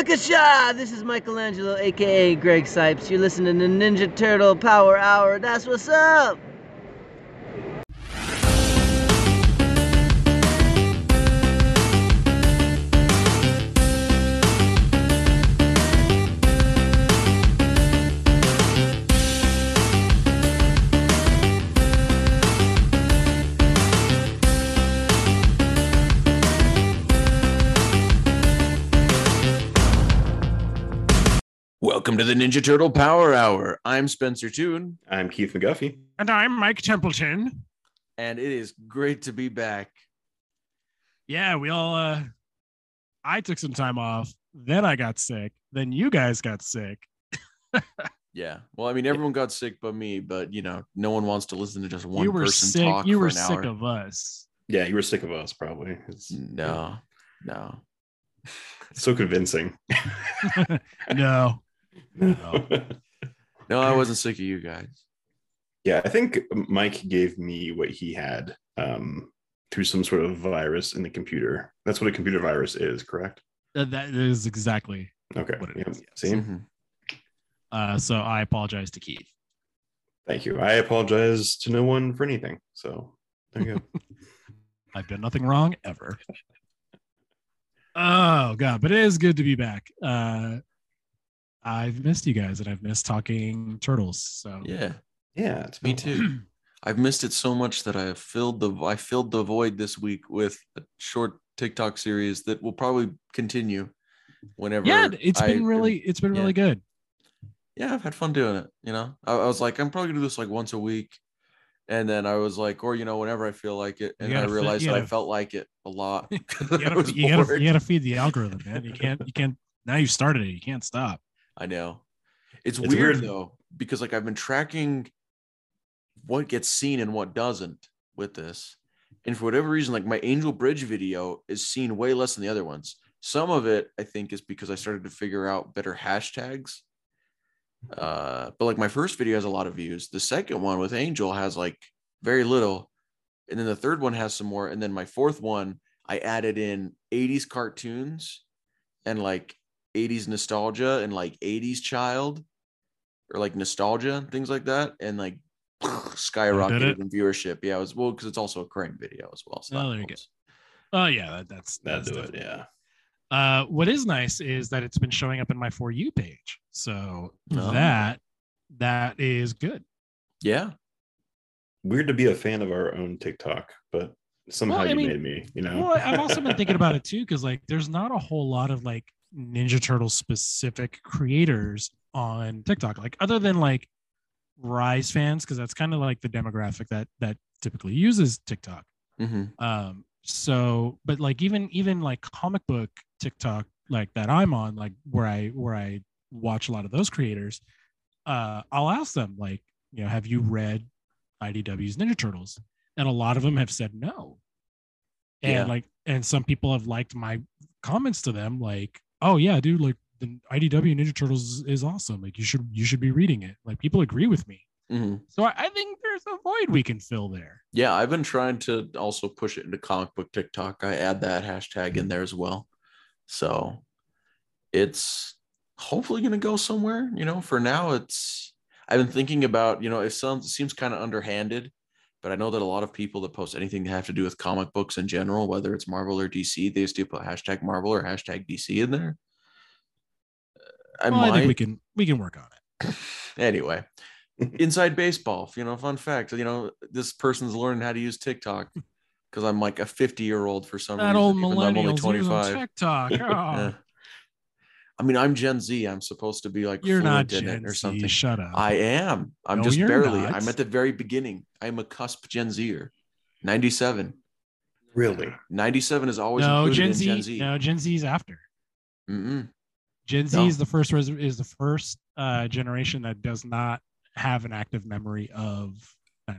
Booyakasha! This is Michelangelo, aka Greg Cipes. You're listening to Ninja Turtle Power Hour. That's what's up! Welcome to the Ninja Turtle Power Hour. I'm Spencer Toon, I'm Keith McGuffey. And I'm Mike Templeton. and it is great to be back. Yeah, we all uh I took some time off, then I got sick, then you guys got sick. Yeah. Well, I mean, everyone got sick but me, but you know, no one wants to listen to just one you were person sick. talk You for were an sick hour. of us. Yeah, you were sick of us, probably. It's No, no. so convincing. no. No. No, I wasn't sick of you guys. yeah, I think Mike gave me what he had um, through some sort of virus in the computer. That's what a computer virus is, correct? Uh, That is exactly. Okay. What it Yep. is, yes. Same. Mhm. Uh so I apologize to Keith. Thank you. I apologize to no one for anything. So there you go. I've done nothing wrong ever. Oh god, but it is good to be back. Uh I've missed you guys and I've missed talking turtles. So Yeah, yeah, it's me been a while. too. I've missed it so much that I have filled the I filled the void this week with a short TikTok series that will probably continue whenever. yeah, it's I been am- really it's been yeah. really good. yeah, I've had fun doing it. You know, I, I was like, I'm probably gonna do this like once a week, and then I was like, or you know, whenever I feel like it, and I gotta fit- realized that I gotta- felt like it a lot. you 'cause I gotta, you, gotta, you gotta feed the algorithm, man. You can't, you can't. Now you've started it. You can't stop. I know. It's, It's weird, weird. though because like I've been tracking what gets seen and what doesn't with this, and for whatever reason, like my Angel Bridge video is seen way less than the other ones. Some of it I think is because I started to figure out better hashtags. Uh, but like my first video has a lot of views. The second one with Angel has like very little, and then the third one has some more, and then my fourth one I added in 80s cartoons and like 80s nostalgia and like 80s child or like nostalgia and things like that and like skyrocketed in viewership yeah it was well because it's also a crane video as well so Oh, that there you go. Oh yeah, that, that's That'd that's do it. Yeah. Uh, what is nice is that it's been showing up in my for you page, so Oh. that that is good. yeah Weird to be a fan of our own TikTok, but somehow Well, I you mean- made me, you know? Well, I've also been thinking about it too, because like there's not a whole lot of like Ninja Turtle specific creators on TikTok, like other than like Rise fans, because that's kind of like the demographic that that typically uses TikTok. hmm um so but like even even like comic book tiktok like that i'm on like where i where i watch a lot of those creators uh i'll ask them like you know have you read idw's ninja turtles and a lot of them have said no and Yeah. like and some people have liked my comments to them like oh yeah dude like the idw ninja turtles is, awesome. Like you should you should be reading it. Like people agree with me. Hmm so I, I think there's a void we can fill there. Yeah i've been trying to also push it into comic book tiktok. I add that hashtag in there as well. So it's hopefully going to go somewhere you know for now it's i've been thinking about you know it sounds it seems kind of underhanded but i know that a lot of people that post anything that have to do with comic books in general whether it's marvel or dc they used to put hashtag marvel or hashtag dc in there Uh, i well, i think we can we can work on it anyway inside baseball you know fun fact you know this person's learning how to use tiktok because i'm like a 50 year old for some that reason old even though i'm only millennials use on 25 TikTok. Oh, Yeah. I mean i'm gen z i'm supposed to be like You're not fluent Gen it or Z. something Shut up. i am i'm No, just barely not. i'm at the very beginning i'm a cusp gen zer 97 Really? 97 is always no, included Gen in Z, Gen Z. No, Gen Z is after. Mm-mm. Gen Z No. is the first res- is the first uh, generation that does not have an active memory of 9/11.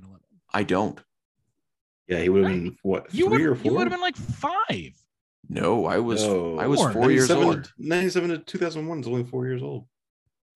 I don't. Yeah, he would have been what You three would or four? you would have been like five. No, I was No. I was Four. four years old. 97 to 2001 is only four years old.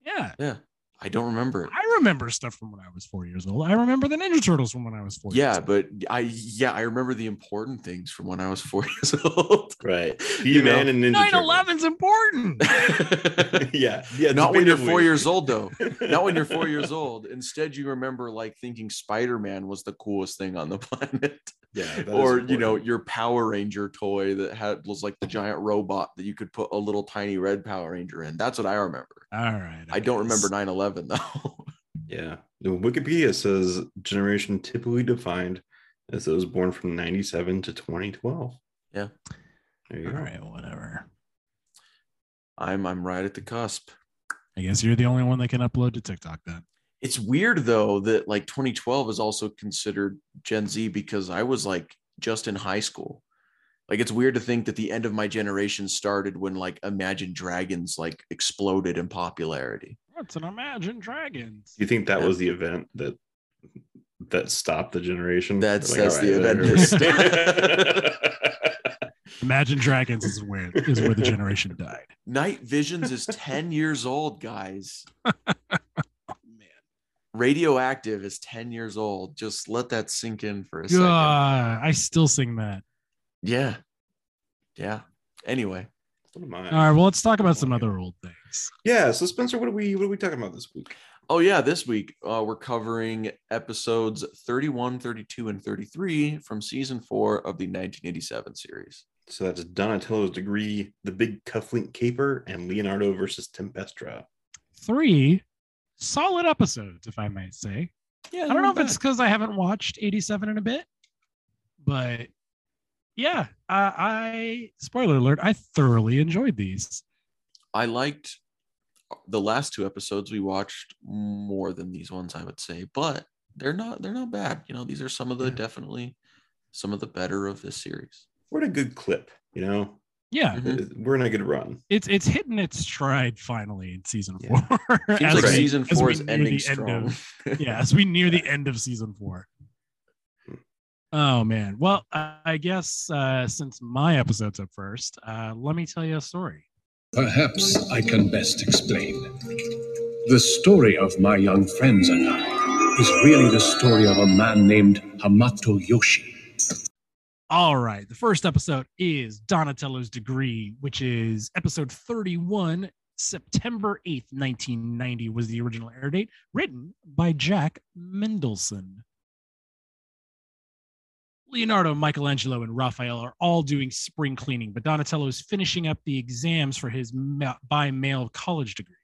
Yeah, Yeah. I don't remember it. I remember stuff from when I was four years old. I remember the Ninja Turtles from when I was four. Yeah, years old. but I yeah, I remember the important things from when I was four years old. Right. You know? He-Man and Ninja 9/11's important. Yeah. Yeah. Not when you're four definitively. years old though. Not when you're four years old. Instead, you remember like thinking Spider-Man was the coolest thing on the planet. Yeah. or you know, your Power Ranger toy that had was like the giant robot that you could put a little tiny red Power Ranger in. That's what I remember. All right. I don't remember guess. 9-11 though. Yeah. The Wikipedia says generation typically defined as those born from 97 to 2012. Yeah. There you All go. right, whatever. I'm I'm right at the cusp. I guess you're the only one that can upload to TikTok then. It's weird though that like 2012 is also considered Gen Z because I was like just in high school. Like it's weird to think that the end of my generation started when like Imagine Dragons like exploded in popularity. What's an Imagine Dragons? Do you think that Yeah. was the event that that stopped the generation? That's- Like, that's all the event there- Imagine Dragons is where is where the generation died. Night Visions is 10 years old, guys. Man. Radioactive is 10 years old. Just let that sink in for a second. God, I still sing that. Yeah. Yeah. Anyway, What am I? All right, well, let's talk about some other old things. Yeah. So Spencer, what are we what are we talking about this week? Oh, yeah. This week, uh, we're covering episodes 31, 32, and 33 from season four of the 1987 series. So that's Donatello's degree, the big cufflink caper, and Leonardo versus Tempestra. Three solid episodes, if I might say. Yeah. I don't know if it's because I haven't watched 87 in a bit, but yeah, I, I spoiler alert, I thoroughly enjoyed these. I liked the last two episodes we watched more than these ones, I would say, but they're not they're not bad. You know, these are some of the Yeah. definitely some of the better of this series. We're in a good clip, you know. Yeah, Mhm. We're in a good run. it's it's hitting its stride finally in season Yeah. four. Seems as like we- season four we is near ending the end strong. of- yeah, as we near the end of season four. Oh man. Well, I guess uh, since my episode's up first, uh, let me tell you a story. Perhaps I can best explain. The story of my young friends and I is really the story of a man named Hamato Yoshi. All right. The first episode is Donatello's Degree, which is episode 31, September 8th, 1990 was the original air date, written by Jack Mendelsohn. Leonardo, Michelangelo, and Raphael are all doing spring cleaning, but Donatello is finishing up the exams for his by mail college degree.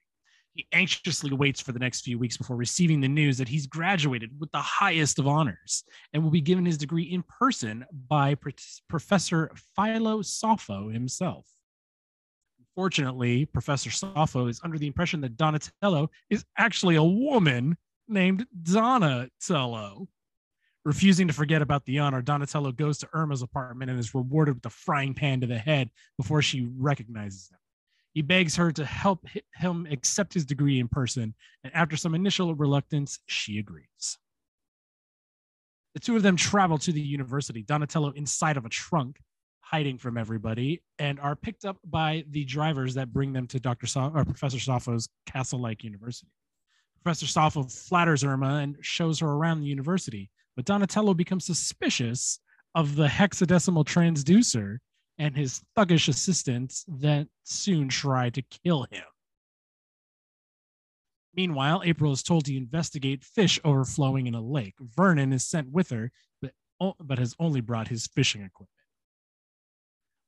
He anxiously waits for the next few weeks before receiving the news that he's graduated with the highest of honors and will be given his degree in person by Pro- Professor Philo Sopho himself. Unfortunately, Professor Sopho is under the impression that Donatello is actually a woman named Donatello. Refusing to forget about the honor, Donatello goes to Irma's apartment and is rewarded with a frying pan to the head before she recognizes him. He begs her to help him accept his degree in person, and after some initial reluctance, she agrees. The two of them travel to the university, Donatello inside of a trunk, hiding from everybody, and are picked up by the drivers that bring them to Dr. So- or Professor Sopho's castle-like university. Professor Sopho flatters Irma and shows her around the university, but Donatello becomes suspicious of the hexadecimal transducer and his thuggish assistants that soon try to kill him. Meanwhile, April is told to investigate fish overflowing in a lake. Vernon is sent with her, but, but has only brought his fishing equipment.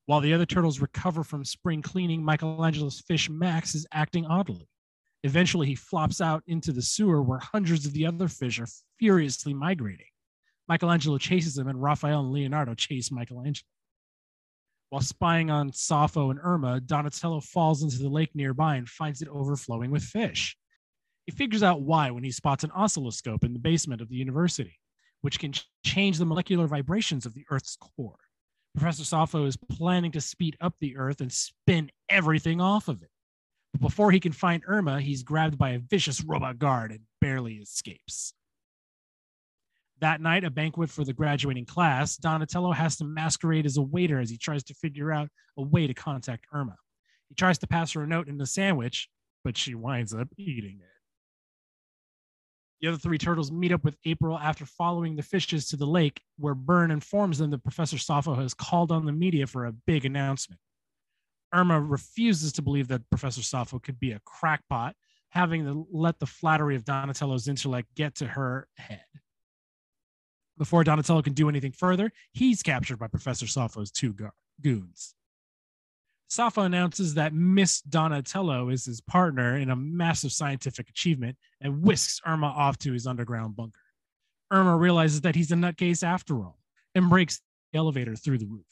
While the other turtles recover from spring cleaning, Michelangelo's fish Max is acting oddly. Eventually, he flops out into the sewer where hundreds of the other fish are furiously migrating. Michelangelo chases him, and Raphael and Leonardo chase Michelangelo. While spying on Sopho and Irma, Donatello falls into the lake nearby and finds it overflowing with fish. He figures out why when he spots an oscilloscope in the basement of the university, which can ch- change the molecular vibrations of the Earth's core. Professor Sopho is planning to speed up the Earth and spin everything off of it. But before he can find Irma, he's grabbed by a vicious robot guard and barely escapes. That night, a banquet for the graduating class, Donatello has to masquerade as a waiter as he tries to figure out a way to contact Irma. He tries to pass her a note in a sandwich, but she winds up eating it. The other three turtles meet up with April after following the fishes to the lake, where Vern informs them that Professor Sopho has called on the media for a big announcement. Irma refuses to believe that Professor Sopho could be a crackpot, having to let the flattery of Donatello's intellect get to her head. Before Donatello can do anything further, he's captured by Professor Sopho's two go- goons. Sopho announces that Miss Donatello is his partner in a massive scientific achievement and whisks Irma off to his underground bunker. Irma realizes that he's a nutcase after all and breaks the elevator through the roof.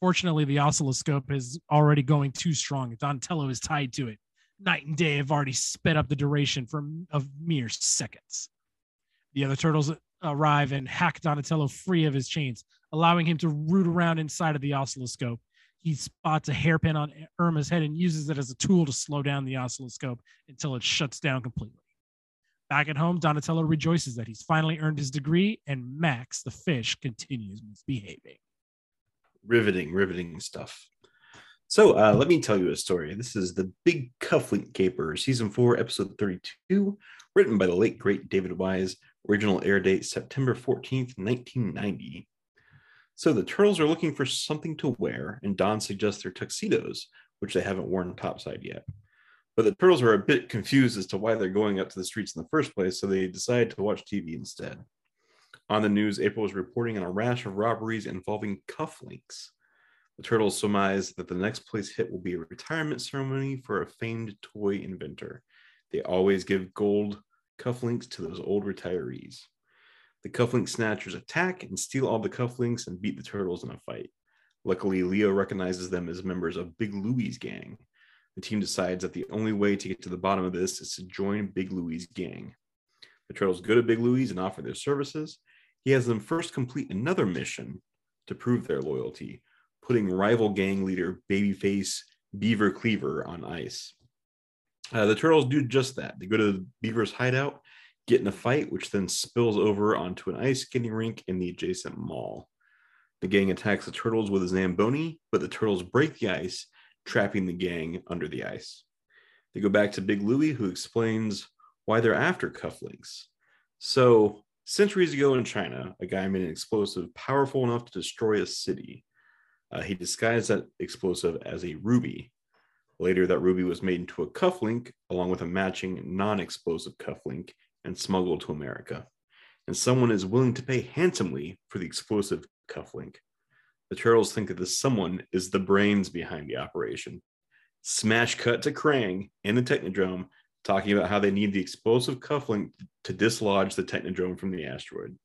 Fortunately, the oscilloscope is already going too strong. Donatello is tied to it. Night and day have already sped up the duration from of mere seconds. The other turtles arrive and hack Donatello free of his chains, allowing him to root around inside of the oscilloscope he spots a hairpin on Irma's head and uses it as a tool to slow down the oscilloscope until it shuts down completely. Back at home, Donatello rejoices that he's finally earned his degree, and Max, the fish, continues misbehaving. Riveting, riveting stuff. So uh, let me tell you a story. This is the Big Cufflink Caper, season four, episode 32, written by the late great David Wise. Original air date September 14th, 1990. So the turtles are looking for something to wear, and Don suggests their tuxedos, which they haven't worn topside yet. But the turtles are a bit confused as to why they're going up to the streets in the first place, so they decide to watch TV instead. On the news, April is reporting on a rash of robberies involving cufflinks. The turtles surmise that the next place hit will be a retirement ceremony for a famed toy inventor. They always give gold cufflinks to those old retirees. The cufflink snatchers attack and steal all the cufflinks and beat the turtles in a fight. Luckily, Leo recognizes them as members of Big Louie's gang. The team decides that the only way to get to the bottom of this is to join Big Louie's gang. The turtles go to Big Louie's and offer their services. He has them first complete another mission to prove their loyalty, putting rival gang leader Babyface Beaver Cleaver on ice. Uh, the turtles do just that. They go to the Beaver's hideout get in a fight, which then spills over onto an ice skating rink in the adjacent mall. The gang attacks the turtles with a Zamboni, but the turtles break the ice, trapping the gang under the ice. They go back to Big Louie, who explains why they're after cufflinks. So, centuries ago in China, a guy made an explosive powerful enough to destroy a city. Uh, he disguised that explosive as a ruby. Later, that ruby was made into a cufflink along with a matching non explosive cufflink and smuggled to America. And someone is willing to pay handsomely for the explosive cufflink. The turtles think that this someone is the brains behind the operation. Smash cut to Krang in the Technodrome talking about how they need the explosive cufflink to dislodge the Technodrome from the asteroid.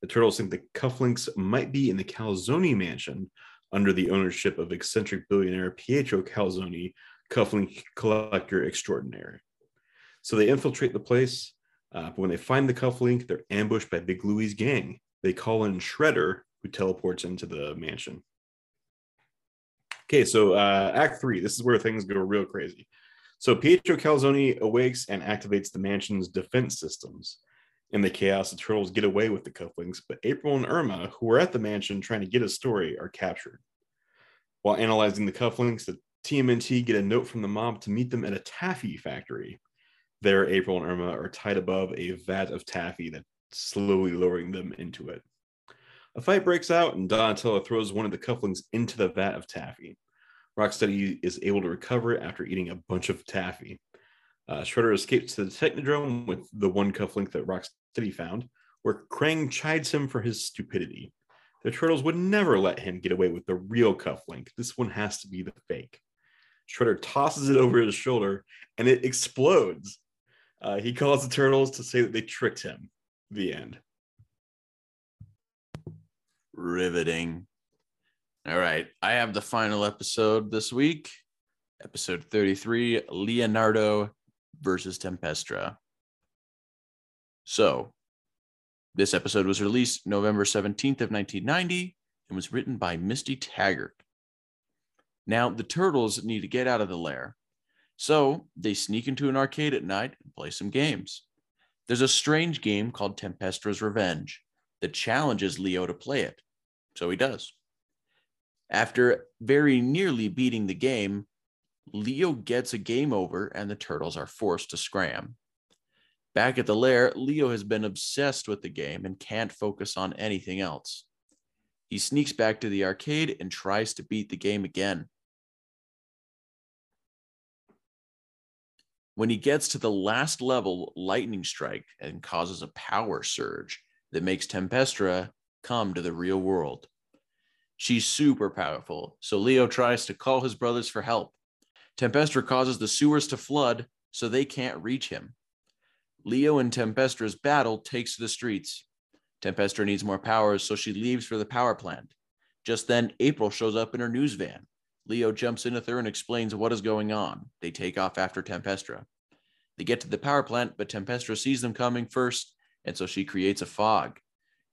The turtles think the cufflinks might be in the Calzone mansion under the ownership of eccentric billionaire Pietro Calzoni, cufflink collector extraordinary. So they infiltrate the place uh, but when they find the cufflink, they're ambushed by Big Louie's gang. They call in Shredder, who teleports into the mansion. Okay, so uh, Act Three. This is where things go real crazy. So Pietro Calzoni awakes and activates the mansion's defense systems. In the chaos, the turtles get away with the cufflinks, but April and Irma, who are at the mansion trying to get a story, are captured. While analyzing the cufflinks, the TMNT get a note from the mob to meet them at a taffy factory. There, April and Irma are tied above a vat of taffy that's slowly lowering them into it. A fight breaks out, and Donatello throws one of the cufflinks into the vat of taffy. Rocksteady is able to recover it after eating a bunch of taffy. Uh, Shredder escapes to the Technodrome with the one cufflink that Rocksteady found, where Krang chides him for his stupidity. The turtles would never let him get away with the real cufflink. This one has to be the fake. Shredder tosses it over his shoulder, and it explodes. Uh, he calls the turtles to say that they tricked him. The end. Riveting. All right. I have the final episode this week. Episode 33 Leonardo versus Tempestra. So, this episode was released November 17th of 1990 and was written by Misty Taggart. Now, the turtles need to get out of the lair, so they sneak into an arcade at night and play some games. There's a strange game called Tempestra's Revenge that challenges Leo to play it, so he does. After very nearly beating the game, Leo gets a game over and the turtles are forced to scram. Back at the lair, Leo has been obsessed with the game and can't focus on anything else. He sneaks back to the arcade and tries to beat the game again. When he gets to the last level, lightning strike and causes a power surge that makes Tempestra come to the real world. She's super powerful, so Leo tries to call his brothers for help. Tempestra causes the sewers to flood, so they can't reach him. Leo and Tempestra's battle takes to the streets. Tempestra needs more powers, so she leaves for the power plant. Just then, April shows up in her news van. Leo jumps in with her and explains what is going on. They take off after Tempestra. They get to the power plant, but Tempestra sees them coming first, and so she creates a fog.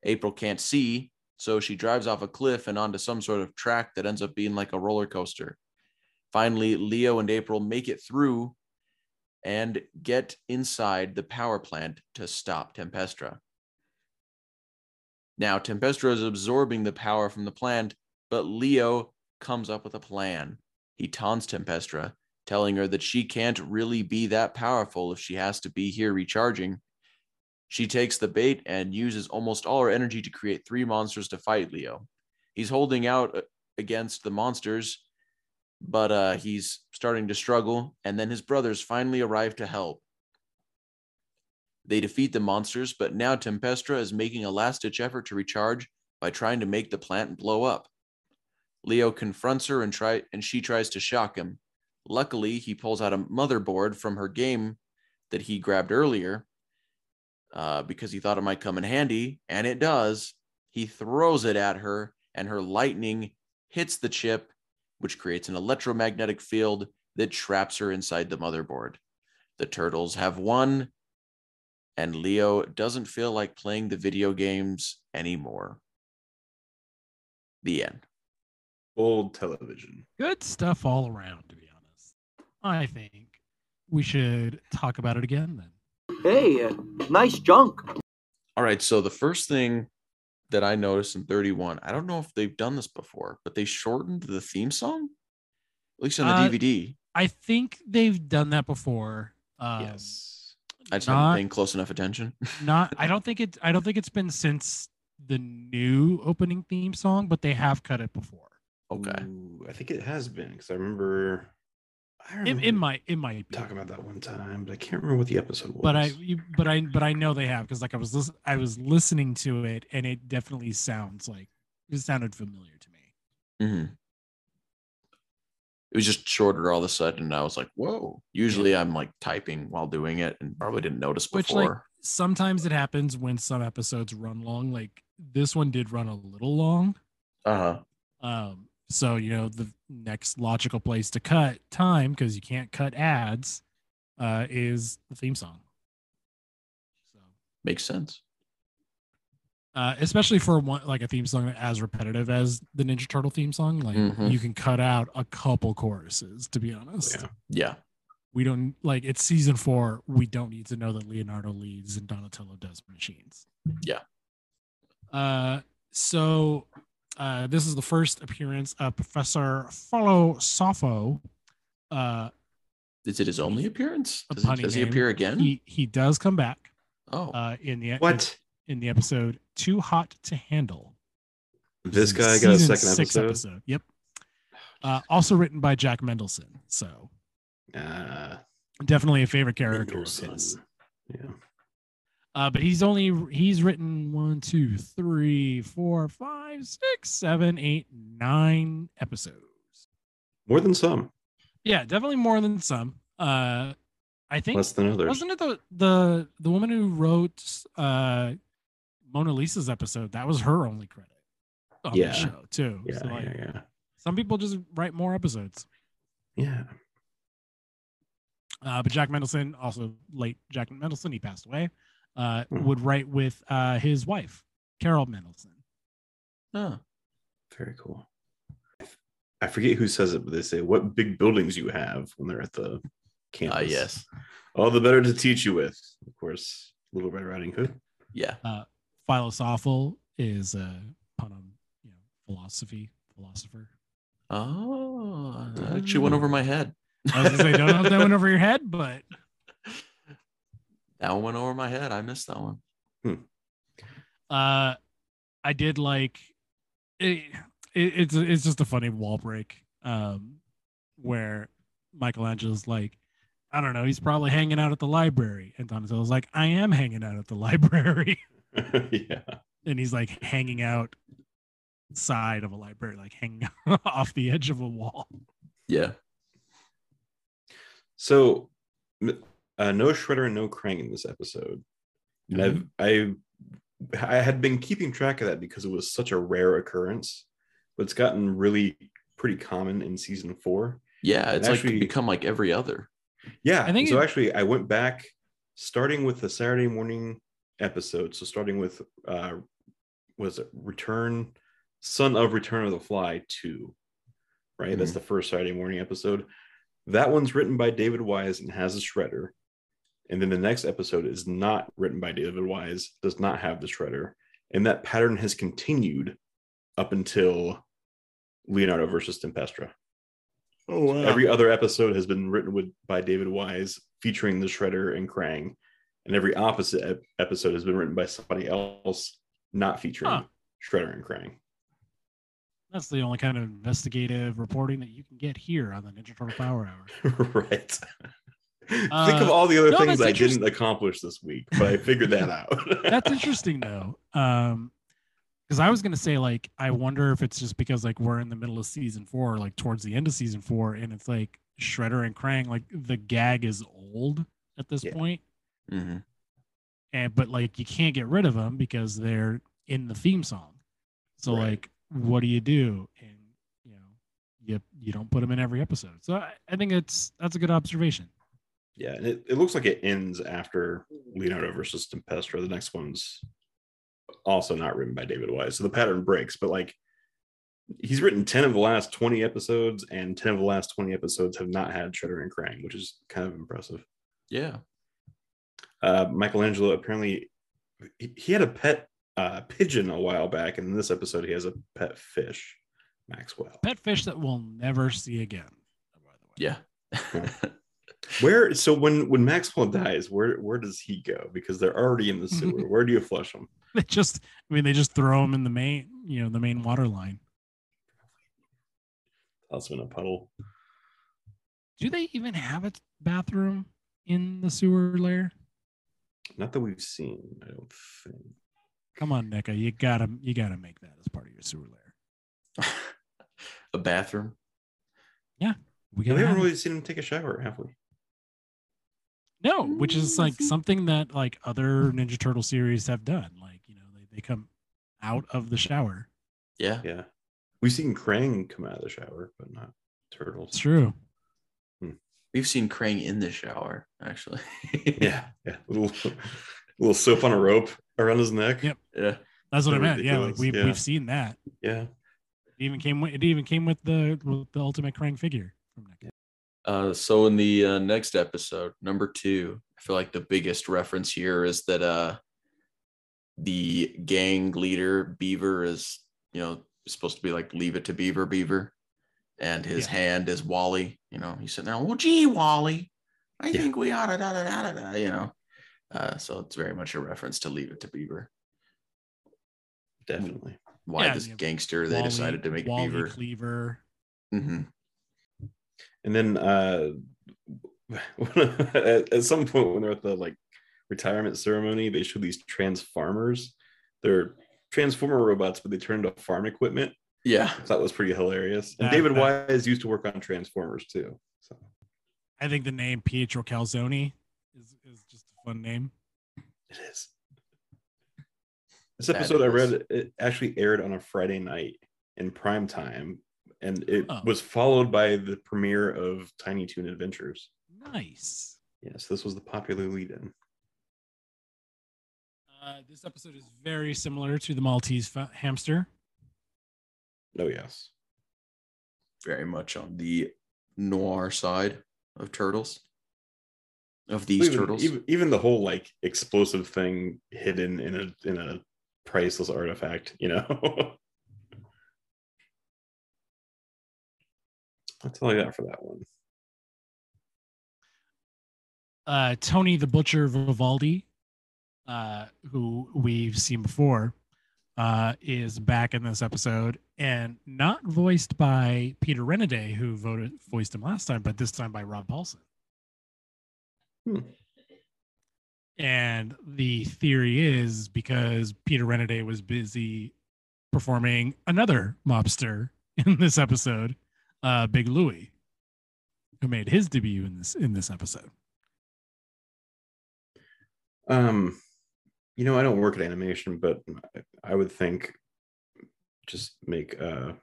April can't see, so she drives off a cliff and onto some sort of track that ends up being like a roller coaster. Finally, Leo and April make it through and get inside the power plant to stop Tempestra. Now, Tempestra is absorbing the power from the plant, but Leo comes up with a plan. He taunts Tempestra, telling her that she can't really be that powerful if she has to be here recharging. She takes the bait and uses almost all her energy to create three monsters to fight Leo. He's holding out uh, against the monsters but uh, he's starting to struggle. And then his brothers finally arrive to help. They defeat the monsters, but now Tempestra is making a last ditch effort to recharge by trying to make the plant blow up. Leo confronts her and try and she tries to shock him. Luckily, he pulls out a motherboard from her game that he grabbed earlier uh, because he thought it might come in handy, and it does. He throws it at her, and her lightning hits the chip which creates an electromagnetic field that traps her inside the motherboard. The turtles have won, and Leo doesn't feel like playing the video games anymore. The end. Old television. Good stuff all around, to be honest. I think we should talk about it again then. Hey, uh, nice junk. All right. So the first thing that I noticed in 31. I don't know if they've done this before, but they shortened the theme song, at least on the Uh, DVD. I think they've done that before. Um, yes, I just not- haven't paying close enough attention. Not. I don't think it. I don't think it's been since the new opening theme song, but they have cut it before. okay, Ooh, I think it has been because I remember. I It, remember it might. It might be. talking about that one time, but I can't remember what the episode was. but I, you, but I, but I know they have because like I was, lis- I was listening to it, and it definitely sounds like it sounded familiar to me. hmm it was just shorter all of a sudden. And I was like, "Whoa!" Usually, I'm like typing while doing it, and probably didn't notice Which, like, before. Sometimes it happens when some episodes run long. Like this one did run a little long. uh huh. Um, so you know the next logical place to cut time because you can't cut ads uh, is the theme song. So, Makes sense. uh, especially for one like a theme song as repetitive as the Ninja Turtle theme song, like Mhm. you can cut out a couple choruses. To be honest, Yeah. Yeah. we don't like it's season four. We don't need to know that Leonardo leads and Donatello does machines. Yeah. Uh, so uh, this is the first appearance of Professor Philo Sopho. Uh, Is it his only appearance? Does, he- does he appear again? He he does come back oh, uh, in the what? in the episode "Too Hot to Handle." This guy got a second six episode. Yep. Uh, also written by Jack Mendelsohn. So Uh, definitely a favorite character of his. Yeah. Uh, but he's only he's written one, two, three, four, five, six, seven, eight, nine episodes. More than some, Yeah, definitely more than some. Uh, I think less than others. wasn't it the the the woman who wrote uh Mona Lisa's episode? That was her only credit on Yeah. the show too. yeah, So, like, yeah, yeah, some people just write more episodes. yeah. Uh, but Jack Mendelsohn, also late Jack Mendelsohn, he passed away. Uh, Hmm. would write with uh his wife Carol Mendelsohn. oh. Very cool. I forget who says it, but they say, "What big buildings you have?" when they're at the campus. Ah, yes. All the better to teach you with. Of course, Little Red Riding Hood. Yeah. Uh, Philosophal is a pun on you know philosophy, philosopher. Oh, that actually went over my head. I was gonna say, don't know if that went over your head, but That one went over my head. I missed that one. uh, I did like it, it. It's it's just a funny wall break, um, where Michelangelo's like, I don't know, he's probably hanging out at the library, and Donatello's like, I am hanging out at the library, yeah. and he's like hanging out side of a library, like hanging off the edge of a wall. Yeah. So, m- uh, no Shredder and no Krang in this episode. And I've I I had been keeping track of that because it was such a rare occurrence, but it's gotten really pretty common in season four. Yeah. It's actually- like become like every other. Yeah. I think so. it- actually, I went back, starting with the Saturday morning episode. So starting with uh, was it Return, Son of Return of the Fly two, right? That's the first Saturday morning episode. That one's written by David Wise and has a shredder. And then the next episode is not written by David Wise, does not have the shredder. And that pattern has continued up until Leonardo versus Tempestra. Oh, wow. Every other episode has been written with by David Wise, featuring the Shredder and Krang, and every opposite ep- episode has been written by somebody else, not featuring Huh. Shredder and Krang. That's the only kind of investigative reporting that you can get here on the Ninja Turtle Power Hour. right. Think Uh, of all the other no, things I didn't accomplish this week, but I figured that out. That's interesting though. Um because I was gonna say like I wonder if it's just because like we're in the middle of season four, like towards the end of season four, and it's like Shredder and Krang, like the gag is old at this Yeah. point, hmm and but like you can't get rid of them because they're in the theme song. So Right. like, what do you do? And you know, you you don't put them in every episode. So I, I think it's that's a good observation. Yeah, and it, it looks like it ends after Leonardo versus Tempestra. The next one's also not written by David Wise. So the pattern breaks, but like he's written 10 of the last 20 episodes, and 10 of the last 20 episodes have not had Shredder and Krang, which is kind of impressive. Yeah. Uh, Michelangelo apparently he, he had a pet uh, pigeon a while back, and in this episode he has a pet fish, Maxwell. Pet fish that we'll never see again. By the way. Yeah. Where so when when Maxwell dies, where where does he go? Because they're already in the sewer. Where do you flush them? They just, I mean, they just throw them in the main, you know, the main water line. Also in a puddle. Do they even have a bathroom in the sewer layer? Not that we've seen, I don't think. Come on, NECA, you gotta, you gotta make that as part of your sewer layer. a bathroom. Yeah, we gotta haven't have it. really seen him take a shower, have we? No, which is like something that like other Ninja Turtle series have done. Like, you know, they, they come out of the shower. Yeah. Yeah. We've seen Krang come out of the shower, but not It's turtles. true. Hmm. We've seen Krang in the shower, actually. Yeah, yeah. Little little soap on a rope around his neck. Yep. Yeah. That's what I So meant. Yeah, like we've yeah. we've seen that. Yeah. It even came with it even came with the with the ultimate Krang figure from NECA. Uh, so in the uh, next episode, number two, I feel like the biggest reference here is that uh, the gang leader Beaver is, you know, supposed to be like leave it to Beaver, Beaver, and his Yeah. hand is Wally. You know, he's sitting there, well, gee, Wally, I Yeah. think we ought to, da, da, da, da, da, you know. Uh, so it's very much a reference to leave it to Beaver. Definitely. Why Yeah, this yeah. gangster they decided to make Wally Beaver. Cleaver. hmm And then uh at, at some point when they're at the like retirement ceremony, they show these transformers. They're transformer robots, but they turn into farm equipment. Yeah. I thought was pretty hilarious. And That- David that- Wise used to work on Transformers too. So I think the name Pietro Calzone is, is just a fun name. it is. This That episode I read it actually aired on a Friday night in prime time, and it Oh. was followed by the premiere of Tiny Toon Adventures. Nice. Yes, this was the popular lead-in. Uh, this episode is very similar to the Maltese fa- hamster. Oh yes. very much on the noir side of turtles. Of these even, turtles. Even, even the whole like explosive thing hidden in a in a priceless artifact, you know. That's all I got for that one. uh, Tony the Butcher Vivaldi, uh, who we've seen before, uh, is back in this episode and not voiced by Peter Renaday, who voted voiced him last time, but this time by Rob Paulsen. Hmm. And the theory is because Peter Renaday was busy performing another mobster in this episode, uh, Big Louie, who made his debut in this in this episode. Um, you know, I don't work at animation, but I would think just make uh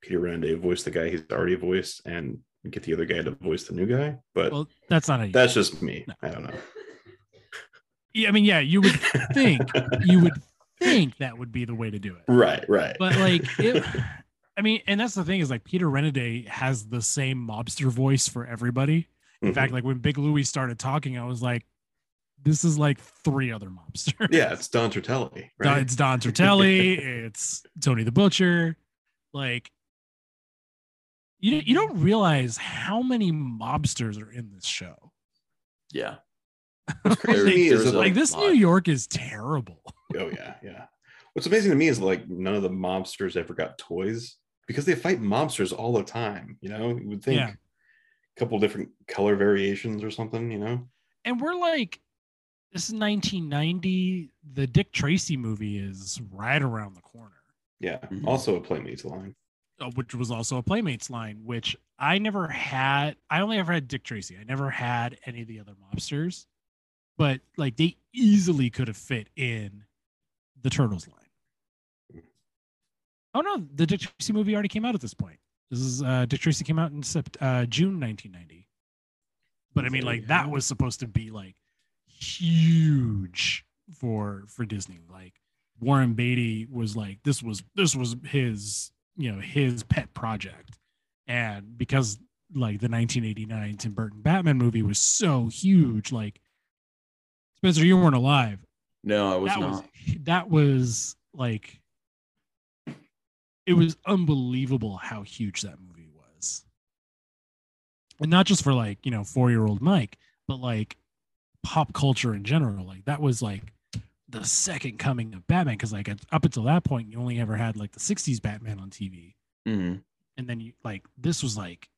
Peter Renaday voice the guy he's already voiced and get the other guy to voice the new guy. But Well, that's not a that's just me. No. I don't know. Yeah, I mean, yeah, you would think you would think that would be the way to do it. Right, right. But like it I mean, and that's the thing is like Peter Renaday has the same mobster voice for everybody. In Mhm. fact, like when Big Louie started talking, I was like, this is like three other mobsters. yeah, it's Don Turtelli, right? It's Don Turtelli, it's Tony the Butcher. Like you you don't realize how many mobsters are in this show. yeah. What's crazy to me There's is Like this lot. New York is terrible. Oh yeah, yeah. What's amazing to me is like none of the mobsters ever got toys because they fight mobsters all the time. You know, you would think Yeah. a couple different color variations or something. You know, and we're like this is 1990 the dick tracy movie is right around the corner yeah. Mhm. Also a Playmates line. uh, which was also a playmates line which i never had i only ever had dick tracy i never had any of the other mobsters but like they easily could have fit in the turtles line oh no the dick tracy movie already came out at this point. This is uh dick tracy came out in sept- uh june 1990 but i mean like that was supposed to be like huge for for disney. Like warren beatty was like this was this was his you know his pet project. And because like the 1989 tim burton batman movie was so huge like spencer you weren't alive. No, I was that not. was that was like it was unbelievable how huge that movie was. And not just for like you know four year old mike but like pop culture in general. Like that was like the second coming of batman because like up until that point you only ever had like the 60s batman on tv Mhm. and then you like this was like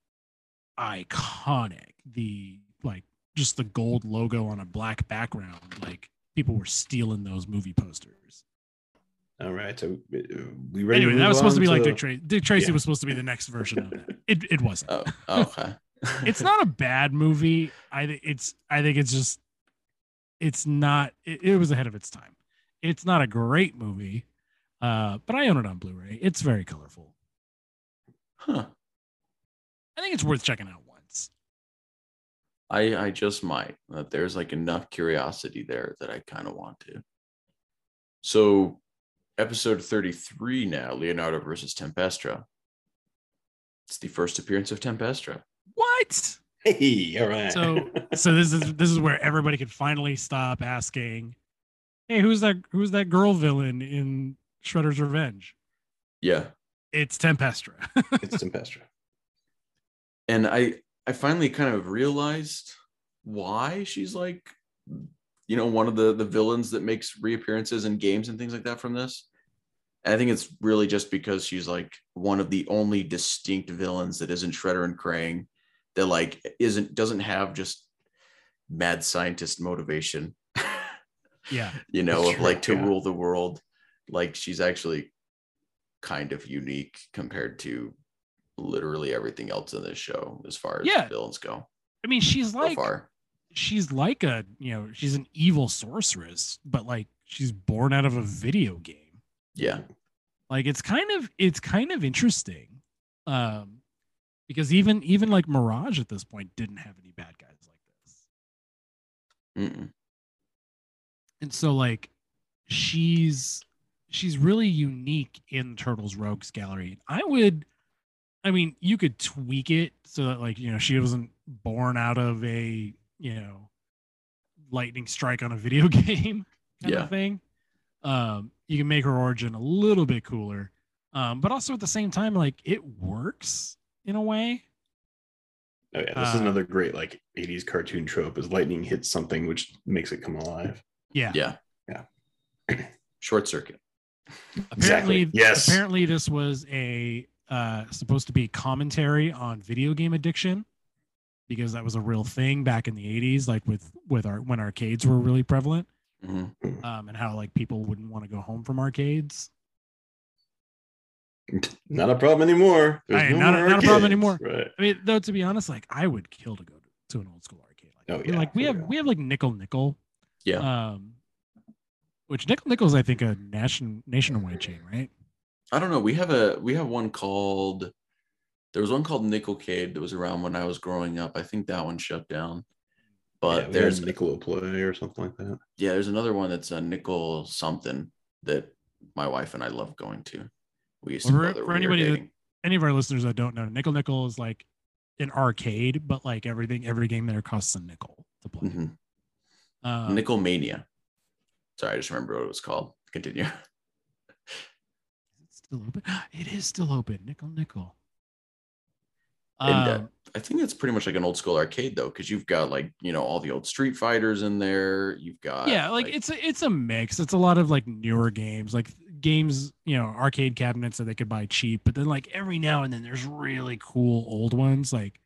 iconic. The like just the gold logo on a black background like people were stealing those movie posters All right, so uh, we ready? anyway to that was supposed to on be like dick tracy dick tracy Yeah. was supposed to be the next version of that it, it wasn't Oh, okay. it's not a bad movie i think it's i think it's just it's not it, it was ahead of its time it's not a great movie uh but i own it on blu-ray it's very colorful Huh. i think it's worth checking out once I I just might. That there's like enough curiosity there that I kind of want to. So, episode 33 now, Leonardo versus Tempestra. It's the first appearance of Tempestra. what Hey, all right. so so this is this is where everybody can finally stop asking hey who's that who's that girl villain in shredder's revenge Yeah. it's tempestra it's Tempestra. And I I finally kind of realized why she's like you know one of the the villains that makes reappearances in games and things like that from this. I think it's really just because she's like one of the only distinct villains that isn't Shredder and Krang that like isn't doesn't have just mad scientist motivation. yeah you know, of like to yeah. rule the world. Like she's actually kind of unique compared to literally everything else in this show as far as Yeah. villains go i mean she's so like far. She's like a you know she's an evil sorceress but like she's born out of a video game Yeah. like it's kind of it's kind of interesting um because even even like mirage at this point didn't have any bad guys like this Mm-mm. and so like she's she's really unique in Turtles Rogues Gallery. I would, I mean, you could tweak it so that like you know she wasn't born out of a you know lightning strike on a video game kind Yeah. of thing. Um, you can make her origin a little bit cooler, um, but also at the same time, like it works in a way. Oh yeah, this is Uh, another great like 80s cartoon trope is lightning hits something which makes it come alive. Yeah. Yeah. Yeah. Short circuit. Apparently, Exactly. Yes. Apparently, this was a uh, supposed to be commentary on video game addiction because that was a real thing back in the 80s, like with with our when arcades were really prevalent, Mhm. um, and how like people wouldn't want to go home from arcades. Not a problem anymore. There's Aye, no not a- not a problem anymore. Right. I mean, though, to be honest, like I would kill to go to, to an old school arcade. Like, Oh, yeah, like we for have real. we have like Nickel Nickel, Yeah. um, which Nickel Nickel is I think a nation nationwide chain, right? I don't know. We have a we have one called there was one called Nickelcade that was around when I was growing up. I think that one shut down. But Yeah, there's Nickel play or something like that. yeah, there's another one that's a nickel something that my wife and I love going to. We used to For- for when we were anybody that- any of our listeners that don't know, Nickel Nickel is like an arcade, but like everything, every game there costs a nickel to play. Mhm. Um, Nickel Mania. Sorry, I just remember what it was called. Continue. it's still open. It is still open. Nickel Nickel. And uh, Um, I think it's pretty much like an old school arcade though, because you've got like you know all the old Street Fighters in there. You've got yeah, like, it's a it's a mix. It's a lot of like newer games, like games, you know, arcade cabinets that they could buy cheap. But then like every now and then there's really cool old ones. Like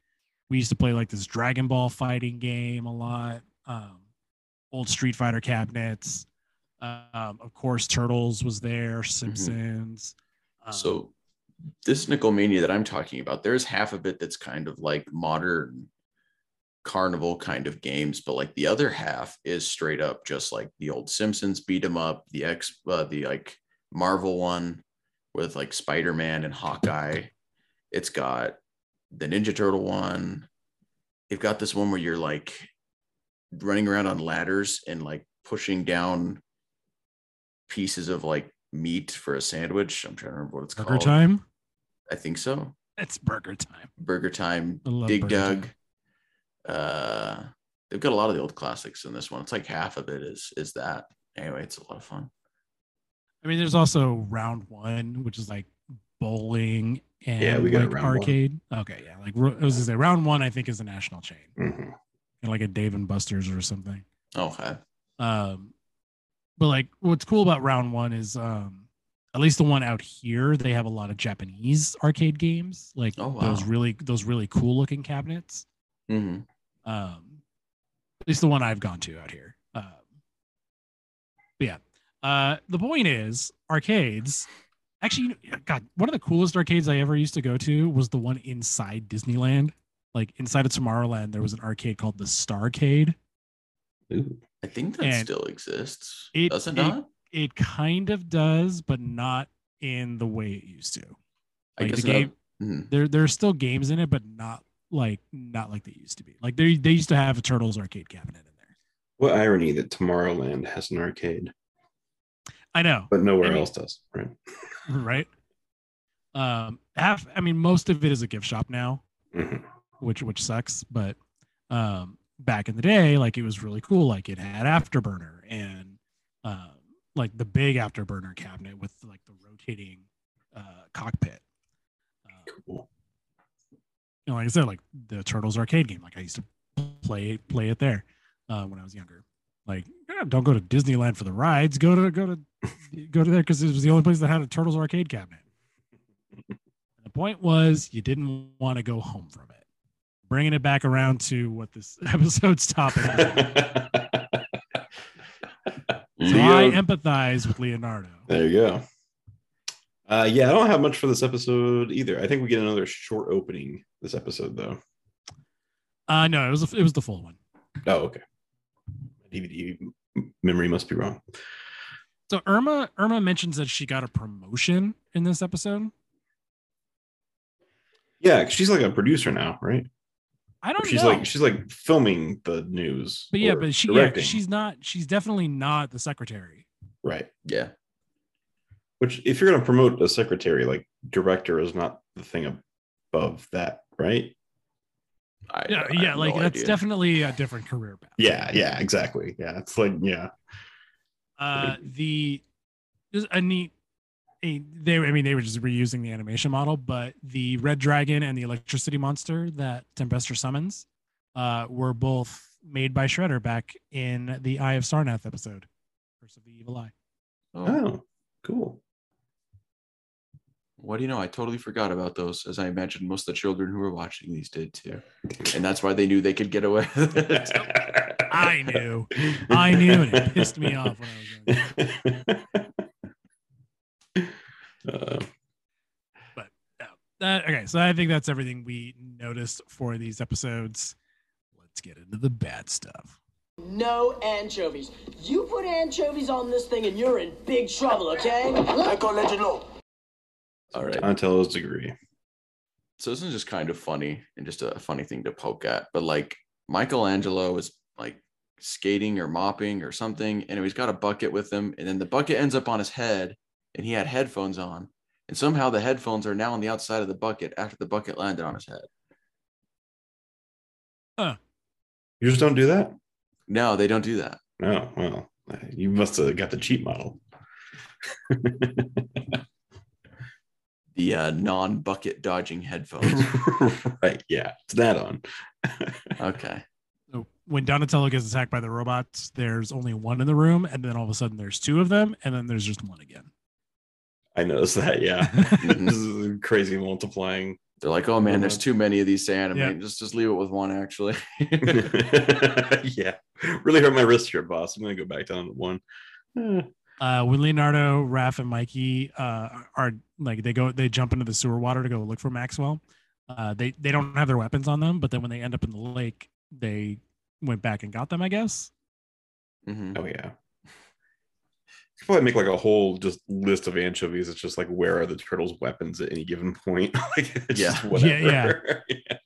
we used to play like this Dragon Ball fighting game a lot. Um, old Street Fighter cabinets. Um, of course, Turtles was there. Simpsons. Um, So this Nickel Mania that I'm talking about, there's half of it that's kind of like modern carnival kind of games, but like the other half is straight up just like the old Simpsons beat 'em up, the X, uh, the like Marvel one with like Spider Man and Hawkeye. It's got the Ninja Turtle one. They've got this one where you're like running around on ladders and like pushing down pieces of like meat for a sandwich. I'm trying to remember what it's Burger called. Burger time. I think so. It's Burger Time. Burger Time, Dig Burger Dug. Time. Uh, they've got a lot of the old classics in this one. It's like half of it is is that. Anyway, it's a lot of fun. I mean, there's also round one, which is like bowling and Yeah, we got like round one. arcade. Okay, yeah, like I was gonna say round one. I think is a national chain, Mhm. Kinda like a Dave and Buster's or something. Okay. Um, but like what's cool about round one is um, at least the one out here, they have a lot of Japanese arcade games, like Oh, those really those really cool looking cabinets. hmm um at least the one i've gone to out here. Um but yeah. Uh the point is arcades actually god one of the coolest arcades i ever used to go to was the one inside disneyland. Like inside of tomorrowland there was an arcade called the starcade. Ooh. I think that And still exists. it- Does it it- not? it kind of does but not in the way it used to I like guess the it- game mhm. there there's still games in it but not like not like they used to be like they they used to have a turtles arcade cabinet in there What irony that Tomorrowland has an arcade, i know but nowhere I mean- else does. Right. right? Um, half. I mean, most of it is a gift shop now, Mhm. which which sucks. But um, back in the day, like it was really cool. Like it had afterburner and um, like the big afterburner cabinet with like the rotating uh, cockpit. Cool. you know, like I said, like the Turtles arcade game. Like I used to play play it there uh, when I was younger. Like, yeah, don't go to Disneyland for the rides. Go to go to go to there because it was the only place that had a Turtles arcade cabinet. the point was, you didn't want to go home from it. Bringing it back around to what this episode's topic is. So I empathize with Leonardo. There you go. Uh, yeah, I don't have much for this episode either. I think we get another short opening this episode, though. Uh, no, it was a, it was the full one. Oh, okay. DVD memory must be wrong. So Irma Irma mentions that she got a promotion in this episode. Yeah, she's like a producer now, right? I don't She's know. like she's like filming the news. But yeah, but she yeah, she's not she's definitely not the secretary. right. Yeah. Which, if you're going to promote a secretary, like director is not the thing above that, right? I, Yeah, I yeah, like no that's idea. definitely a different career path. Yeah, yeah, exactly. Yeah, it's like yeah, Uh, the just a neat. A, they, I mean, they were just reusing the animation model, but the red dragon and the electricity monster that Tempestra summons, uh, were both made by Shredder back in the Eye of Sarnath episode, Curse of the Evil Eye. Oh, oh, cool. what do you know? I totally forgot about those, as I imagine most of the children who were watching these did too, and that's why they knew they could get away with it. I knew, I knew, and it pissed me off when I was young. Uh, Uh, okay, so I think that's everything we noticed for these episodes. Let's get into the bad stuff. No anchovies. You put anchovies on this thing and you're in big trouble, okay? I can't let you know. All right. Donatello's degree. so this is just kind of funny and just a funny thing to poke at but like michelangelo was like skating or mopping or something and he's got a bucket with him and then the bucket ends up on his head and he had headphones on and somehow the headphones are now on the outside of the bucket after the bucket landed on his head You just don't do that? no they don't do that No. Well, you must have got the cheap model. the uh, non-bucket dodging headphones right. Yeah. It's that on. okay So when Donatello gets attacked by the robots, there's only one in the room, and then all of a sudden there's two of them, and then there's just one again. I noticed that. Yeah. this is crazy multiplying. they're like oh man there's too many of these to animate Yeah. just just leave it with one actually yeah. Really hurt my wrist here, boss. I'm going to go back down to one. Eh. Uh, when Leonardo, Raph, and Mikey uh, are like they go, they jump into the sewer water to go look for Maxwell. Uh, they they don't have their weapons on them, but then when they end up in the lake, they went back and got them. I guess. Mhm. Oh yeah. You could probably make like a whole just list of anchovies. It's just like where are the turtles' weapons at any given point? like it's Yeah. just Yeah, whatever. Yeah.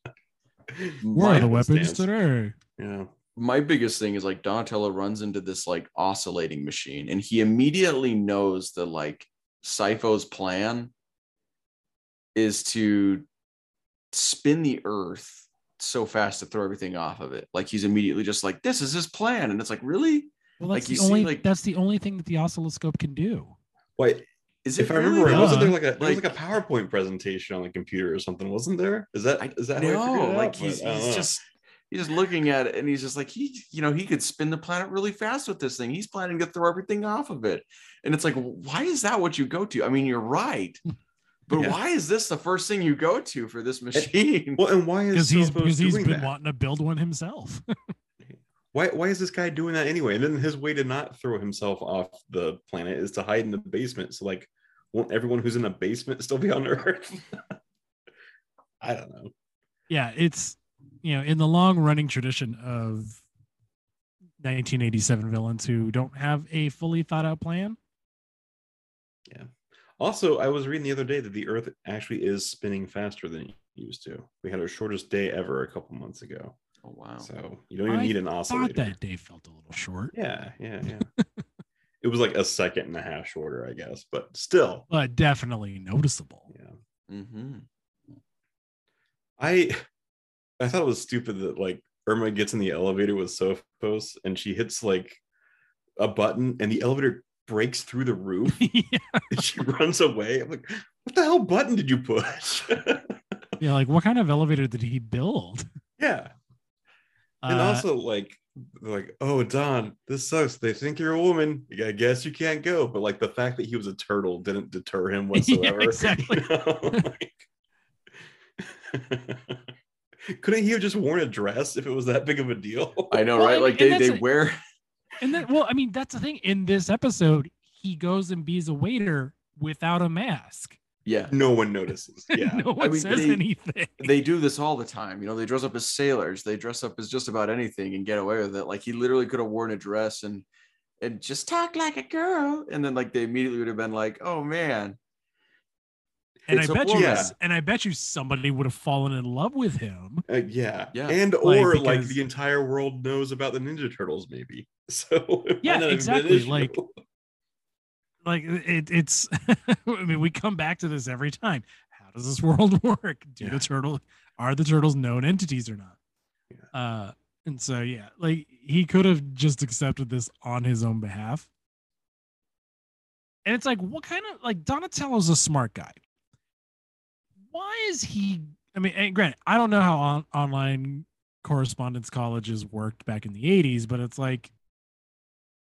Where are the weapons dance. today? Yeah. my biggest thing is like Donatello runs into this like oscillating machine and he immediately knows that like Sopho's plan is to spin the earth so fast to throw everything off of it. Like he's immediately just like, this is his plan. And it's like, really? Well, Like, that's you the see, only like- that's the only thing that the oscilloscope can do. Wait, Is it if I remember, right, wasn't there like a there was Like- like a PowerPoint presentation on the computer or something? Wasn't there? Is that I is that how no, it like out? he's, But I don't he's know. just he's just looking at it and he's just like he you know he could spin the planet really fast with this thing he's planning to throw everything off of it and it's like why is that what you go to i mean you're right but Yeah. why is this the first thing you go to for this machine well, and why is Because he's because he's been that? wanting to build one himself. Why why is this guy doing that anyway? And then his way to not throw himself off the planet is to hide in the basement. So like, won't everyone who's in a basement still be on Earth? I don't know. yeah, it's you know in the long running tradition of 1987 villains who don't have a fully thought out plan. Yeah. Also, I was reading the other day that the Earth actually is spinning faster than it used to. We had our shortest day ever a couple months ago. Oh wow So you don't even I need an awesome. I Thought oscillator. that day felt a little short, Yeah, yeah, yeah. it was like a second and a half shorter, I guess, but still. but definitely noticeable. Yeah. mm-hmm. I I thought it was stupid that like Irma gets in the elevator with Sophos and she hits like a button and the elevator breaks through the roof yeah, and she runs away. I'm like, what the hell button did you push? yeah, like what kind of elevator did he build? yeah. And Uh, also like like, oh Don, this sucks. They think you're a woman. I guess you can't go. But like the fact that he was a turtle didn't deter him Yeah, whatsoever. exactly. You know? Like- Couldn't he have just worn a dress if it was that big of a deal? i know Well, right and- like and they, they a- wear and then, well, I mean, that's the thing. In this episode, he goes and bees a waiter without a mask. Yeah no one notices. Yeah. no one mean, says they- anything. they do this all the time you know they dress up as sailors they dress up as just about anything and get away with it like he literally could have worn a dress and and just talk like a girl and then like they immediately would have been like oh man and I it's a bet you. Yeah. and I bet you somebody would have fallen in love with him. Uh, yeah. Yeah. And Like, or like the entire world knows about the Ninja Turtles, maybe. So Yeah, not have been an exactly, like- like it, it's i mean we come back to this every time. How does this world work? Do Yeah. the turtle are the turtles known entities or not? Yeah. uh and so yeah like he could have just accepted this on his own behalf. And it's like what kind of like donatello's a smart guy. Why is he i mean and granted i don't know how on, online correspondence colleges worked back in the 80s but it's like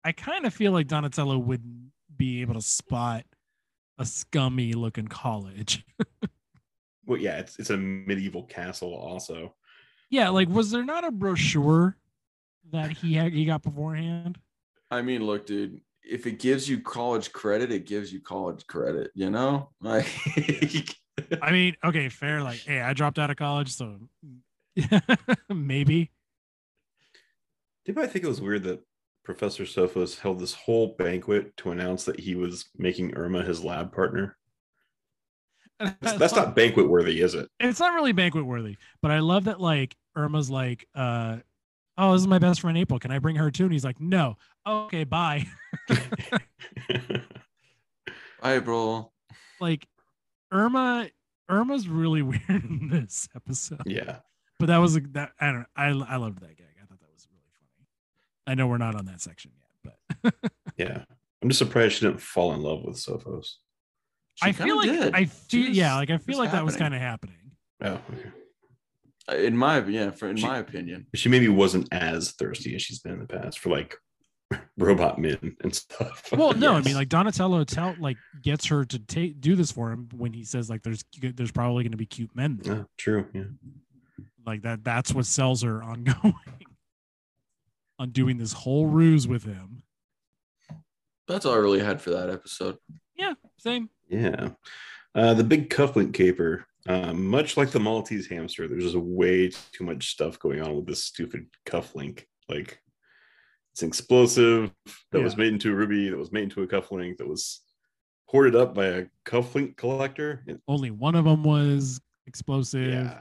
i kind of feel like donatello would be able to spot a scummy looking college Well, yeah, it's it's a medieval castle also. yeah like was there not a brochure that he had he got beforehand I mean, look, dude, if it gives you college credit, it gives you college credit, you know? Like i mean okay fair like hey i dropped out of college so maybe Did I think it was weird that Professor Sophos held this whole banquet to announce that he was making Irma his lab partner? That's, that's not banquet worthy, is it? it's not really banquet worthy, but I love that like Irma's like, uh, oh, this is my best friend April. Can I bring her too? And he's like, no. Okay, bye. bye, April. like Irma, Irma's really weird in this episode. yeah. But that was a, that I don't I I loved that gag. I thought that was really funny. I know we're not on that section yet, but Yeah. I'm just surprised she didn't fall in love with Sophos. She I feel like did. I feel She yeah, like I feel like that was kind of happening. Oh, okay. Uh, in my yeah, for in She- my opinion. She maybe wasn't as thirsty as she's been in the past for like robot men and stuff. Well, no, I mean like Donatello tell like gets her to take do this for him when he says like there's there's probably going to be cute men there. Yeah, true. Yeah. like that that's what sells her on going on doing this whole ruse with him That's all I really had for that episode. yeah same Yeah. Uh, the big cufflink caper, um, much like the Maltese hamster, there's just way too much stuff going on with this stupid cufflink. Like, it's an explosive that was made into a ruby, that was made into a cufflink, that was hoarded up by a cufflink collector. Only one of them was explosive yeah.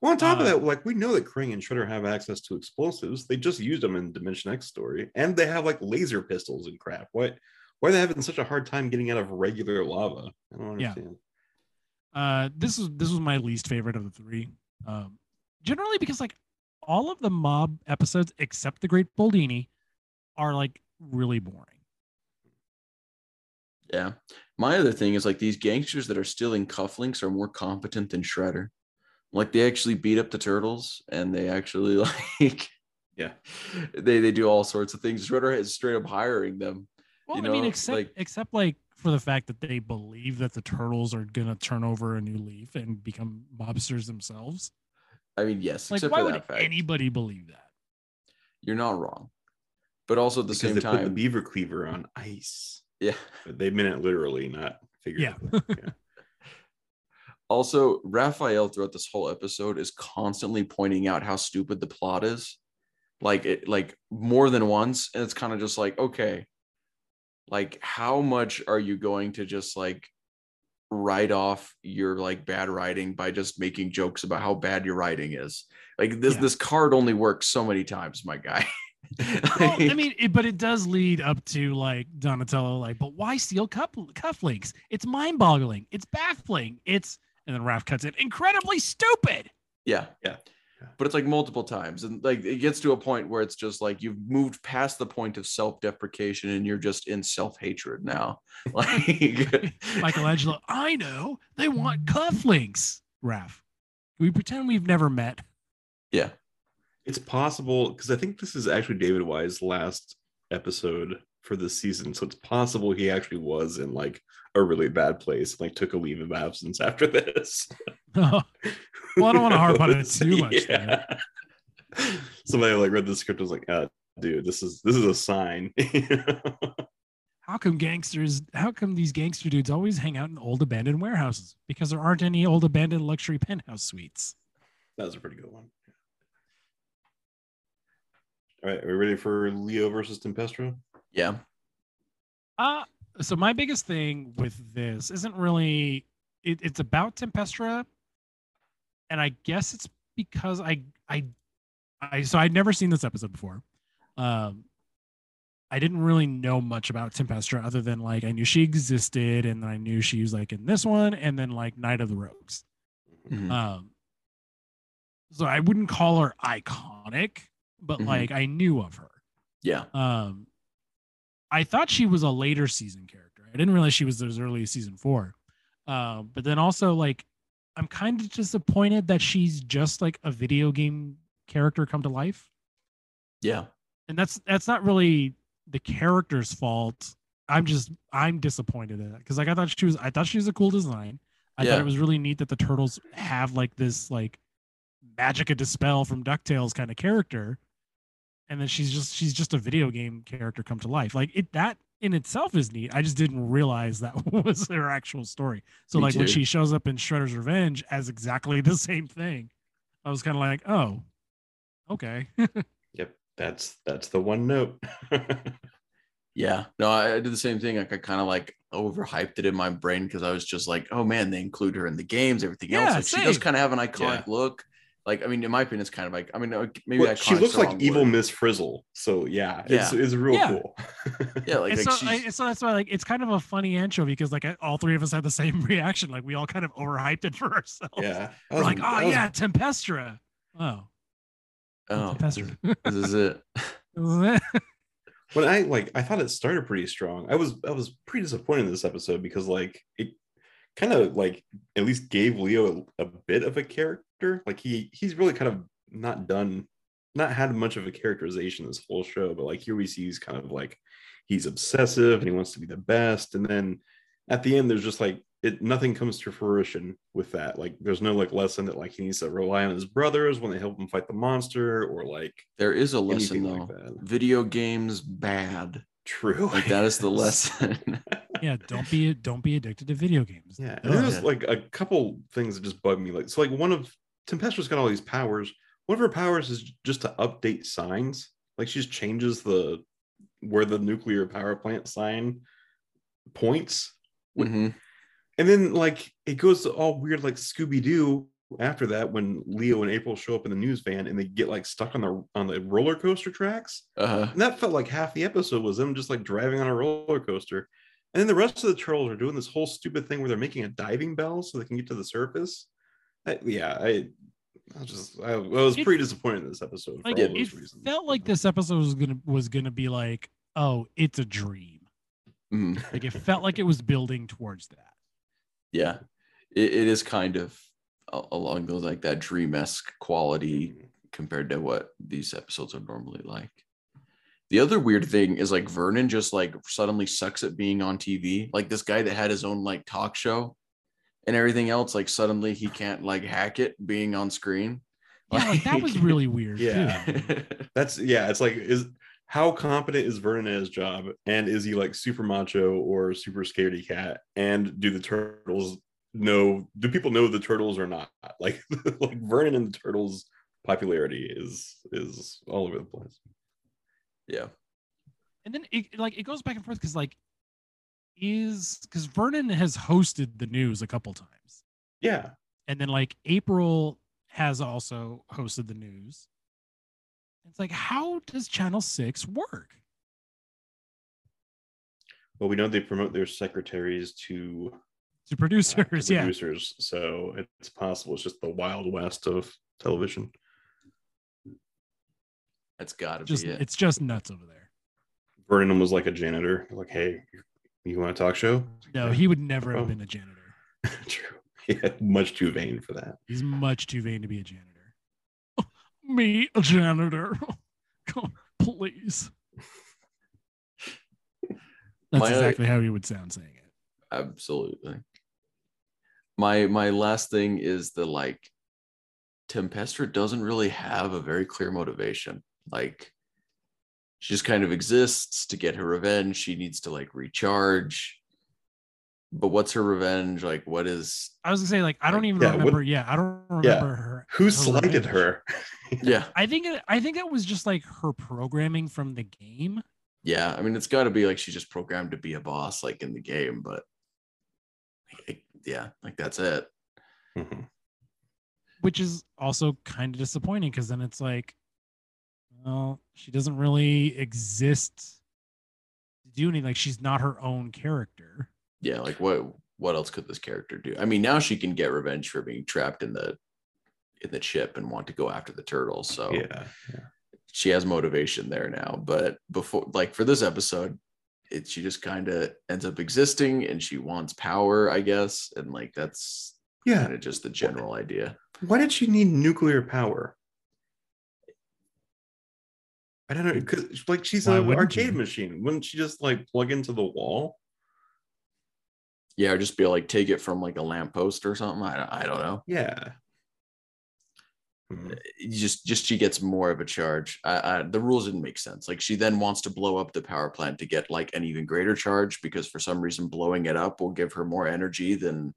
Well, on top of Uh, that, like we know that Krang and Shredder have access to explosives. They just used them in Dimension X story, and they have like laser pistols and crap. Why? Why are they having such a hard time getting out of regular lava? I don't Yeah. understand. uh this is this was my least favorite of the three um generally because like all of the mob episodes except the great Baldini are like really boring Yeah. My other thing is like these gangsters that are stealing cufflinks are more competent than Shredder. Like they actually beat up the turtles and they actually like Yeah. They they do all sorts of things. Shredder is straight up hiring them. well You i mean except like- except like for the fact that they believe that the turtles are gonna turn over a new leaf and become mobsters themselves I mean, yes, like except why for would fact. anybody believe that You're not wrong. But also at the because same they put the time, beaver cleaver on ice. yeah. But they meant it literally, not figuratively. Yeah. Also, Raphael throughout this whole episode is constantly pointing out how stupid the plot is. Like it like more than once. And it's kind of just like, okay, like how much are you going to just like write off your like bad writing by just making jokes about how bad your writing is? Like this Yeah. this card only works so many times, my guy. well, I mean, it, but it does lead up to like Donatello, like, but why steal cup cufflinks? It's mind-boggling. It's baffling. It's and then Raph cuts it. Incredibly stupid. Yeah. Yeah. But it's like multiple times. And like it gets to a point where it's just like you've moved past the point of self-deprecation and you're just in self-hatred now. Like Michelangelo, I know they want mm. cufflinks. Raph, we pretend we've never met. yeah. It's possible because I think this is actually David Wise's last episode for this season. So it's possible he actually was in like a really bad place, like took a leave of absence after this. well, I don't want to harp on it too much. there. Yeah. Somebody like read the script and was like, uh, dude, this is this is a sign. How come gangsters? How come these gangster dudes always hang out in old abandoned warehouses? Because there aren't any old abandoned luxury penthouse suites. that was a pretty good one. All right, are we ready for Leo versus Tempestra? Yeah. Uh so my biggest thing with this isn't really it, it's about Tempestra, and I guess it's because I I I so I'd never seen this episode before. Um I didn't really know much about Tempestra other than like I knew she existed and then I knew she was like in this one and then like Night of the Rogues. Mhm. Um, so I wouldn't call her iconic, but Mhm. like I knew of her. yeah. Um, I thought she was a later season character. I didn't realize she was as early as season four. Um, but then also like I'm kind of disappointed that she's just like a video game character come to life, Yeah. and that's that's not really the character's fault. I'm just I'm disappointed in it because like I thought she was I thought she was a cool design. I Yeah. thought it was really neat that the turtles have like this like magic of dispel from Ducktales kind of character, and then she's just she's just a video game character come to life. Like it that in itself is neat. I just didn't realize that was her actual story. So Me like when she shows up in Shredder's Revenge as exactly the same thing, I was kind of like, oh, okay. Yep, that's that's the one note. Yeah, no, I, I did the same thing. Like I kind of like overhyped it in my brain because I was just like, oh man, they include her in the games, everything Yeah, else. Like, she does kind of have an iconic Yeah. look. Like, I mean, in my opinion, it's kind of like, I mean, maybe Well, she looks like wrong evil word. Miss Frizzle. So yeah, it's Yeah. it's real Yeah. cool. Yeah, like, and like so, I, she's, so that's why like it's kind of a funny intro because like all three of us had the same reaction. Like we all kind of overhyped it for ourselves. yeah. that We're was- like, oh was- yeah, Tempestra. Oh, oh, Tempestra. this is it. when I like I thought it started pretty strong. I was I was pretty disappointed in this episode because like it kind of like at least gave Leo a, a bit of a character. Like he he's really kind of not done not had much of a characterization this whole show, but like here we see he's kind of like he's obsessive and he wants to be the best. And then at the end, there's just like it nothing comes to fruition with that. Like there's no like lesson that like he needs to rely on his brothers when they help him fight the monster or like There is a lesson though. like that. Video games bad. True. Like that is the lesson. yeah, don't be don't be addicted to video games. Yeah, Ugh. and there's like a couple things that just bug me. Like, so like one of Tempestra's got all these powers. One of her powers is just to update signs. Like she just changes the where the nuclear power plant sign points. Mhm. And then like it goes to all weird like Scooby Doo after that when Leo and April show up in the news van and they get like stuck on the on the roller coaster tracks. Uh-huh. And that felt like half the episode was them just like driving on a roller coaster. And then the rest of the turtles are doing this whole stupid thing where they're making a diving bell so they can get to the surface. I, yeah, I, I was just I, I was It- pretty disappointed in this episode for like all it, those reasons. felt like this episode was gonna was gonna be like, oh, it's a dream. Mhm. Like it felt like it was building towards that. Yeah, it, it is kind of along those like that dream esque quality compared to what these episodes are normally like. The other weird thing is like Vernon just like suddenly sucks at being on TV. Like this guy that had his own like talk show and everything else, like suddenly he can't like hack it being on screen. Yeah, like that was really weird. Yeah. too. That's yeah, it's like is how competent is Vernon at his job? And is he like super macho or super scaredy cat? And do the turtles know do people know the turtles or not? Like like Vernon and the turtles popularity is is all over the place. yeah. and then it like it goes back and forth because like is because Vernon has hosted the news a couple times, Yeah. and then like April has also hosted the news. It's like, how does Channel Six work? Well, we know they promote their secretaries to To uh, producers, yeah, producers, so it's possible it's just the wild west of television. That's gotta just be it. it's just nuts over there. Vernon was like a janitor, like, "Hey, you want a talk show?" No, Yeah. he would never have Oh. been a janitor. True. Yeah, much too vain for that. He's much too vain to be a janitor. Me, a janitor. Please. That's My- uh, exactly how he would sound saying it. absolutely my my last thing is the like tempestra doesn't really have a very clear motivation like she just kind of exists to get her revenge she needs to like recharge but what's her revenge like what is I was gonna say, like, I don't even Yeah, what- remember. yeah, I don't remember Yeah. her. Who her slighted revenge. her? yeah I think it, I think it was just like her programming from the game. yeah i mean it's got to be like she's just programmed to be a boss like in the game but like, yeah like that's it Mhm. which is also kind of disappointing because then it's like, well, she doesn't really exist do anything. Like she's not her own character. Yeah, like what what else could this character do? I mean, now she can get revenge for being trapped in the in the chip and want to go after the turtles. So Yeah. she has motivation there now. But before, like for this episode, it she just kind of ends up existing and she wants power, I guess, and like that's Yeah. kind of just the general idea. Why did she need nuclear power? I don't know. Because like she's Why an arcade you? machine. Wouldn't she just like plug into the wall? Yeah, or just be like take it from like a lamppost or something. I, I don't know. Yeah. Hmm. Just just she gets more of a charge. I, I, the rules didn't make sense. Like she then wants to blow up the power plant to get like an even greater charge because for some reason blowing it up will give her more energy than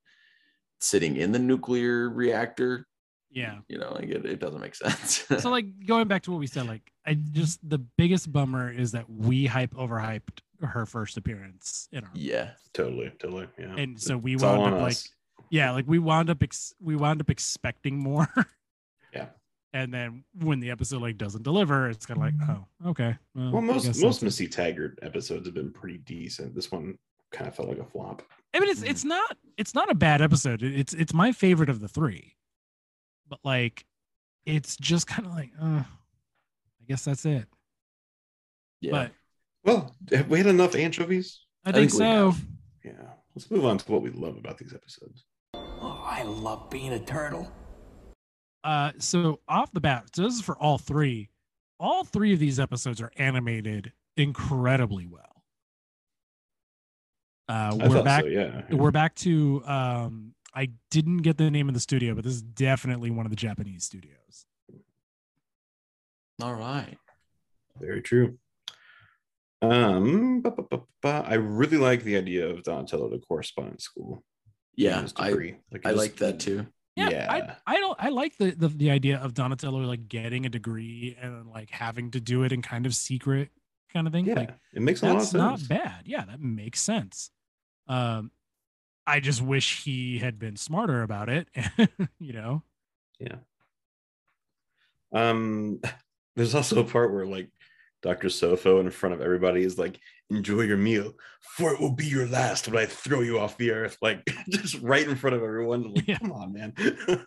sitting in the nuclear reactor. Yeah. You know, like it, it doesn't make sense. so like going back to what we said, like I just the biggest bummer is that we hype overhyped her first appearance in our yeah, Totally. Totally. Yeah. and so we It's wound on up like us. yeah, like we wound up ex- we wound up expecting more. Yeah. And then when the episode like doesn't deliver, it's kind of like, mm-hmm. oh, okay. Well, I most most. Missy Taggart episodes have been pretty decent. This one kind of felt like a flop. I mean, it's it's mm. not it's not a bad episode. It's it's my favorite of the three, but like, it's just kind of like, uh, I guess that's it. yeah. But Well, have we had enough anchovies? I, I think, think so. Yeah. Let's move on to what we love about these episodes. Oh, I love being a turtle. Uh, so off the bat, so this is for all three. All three of these episodes are animated incredibly well. Uh, we're thought back. so, yeah. We're back to. Um, I didn't get the name of the studio, but this is definitely one of the Japanese studios. All right. Very true. Um, ba- ba- ba- ba- I really like the idea of Donatello to correspondence school. Yeah, I degree. Like, I just- like that too. Yeah, Yeah. I, I don't. I like the, the the idea of Donatello like getting a degree and like having to do it in kind of secret kind of thing. Yeah, Like it makes a lot of sense. that's sense. not bad. Yeah, that makes sense. Um, I just wish he had been smarter about it. you know. Yeah. Um, there's also a part where like Dr. Sopho in front of everybody is like, enjoy your meal, for it will be your last when I throw you off the earth. Like just right in front of everyone. Like, Yeah. come on, man. It's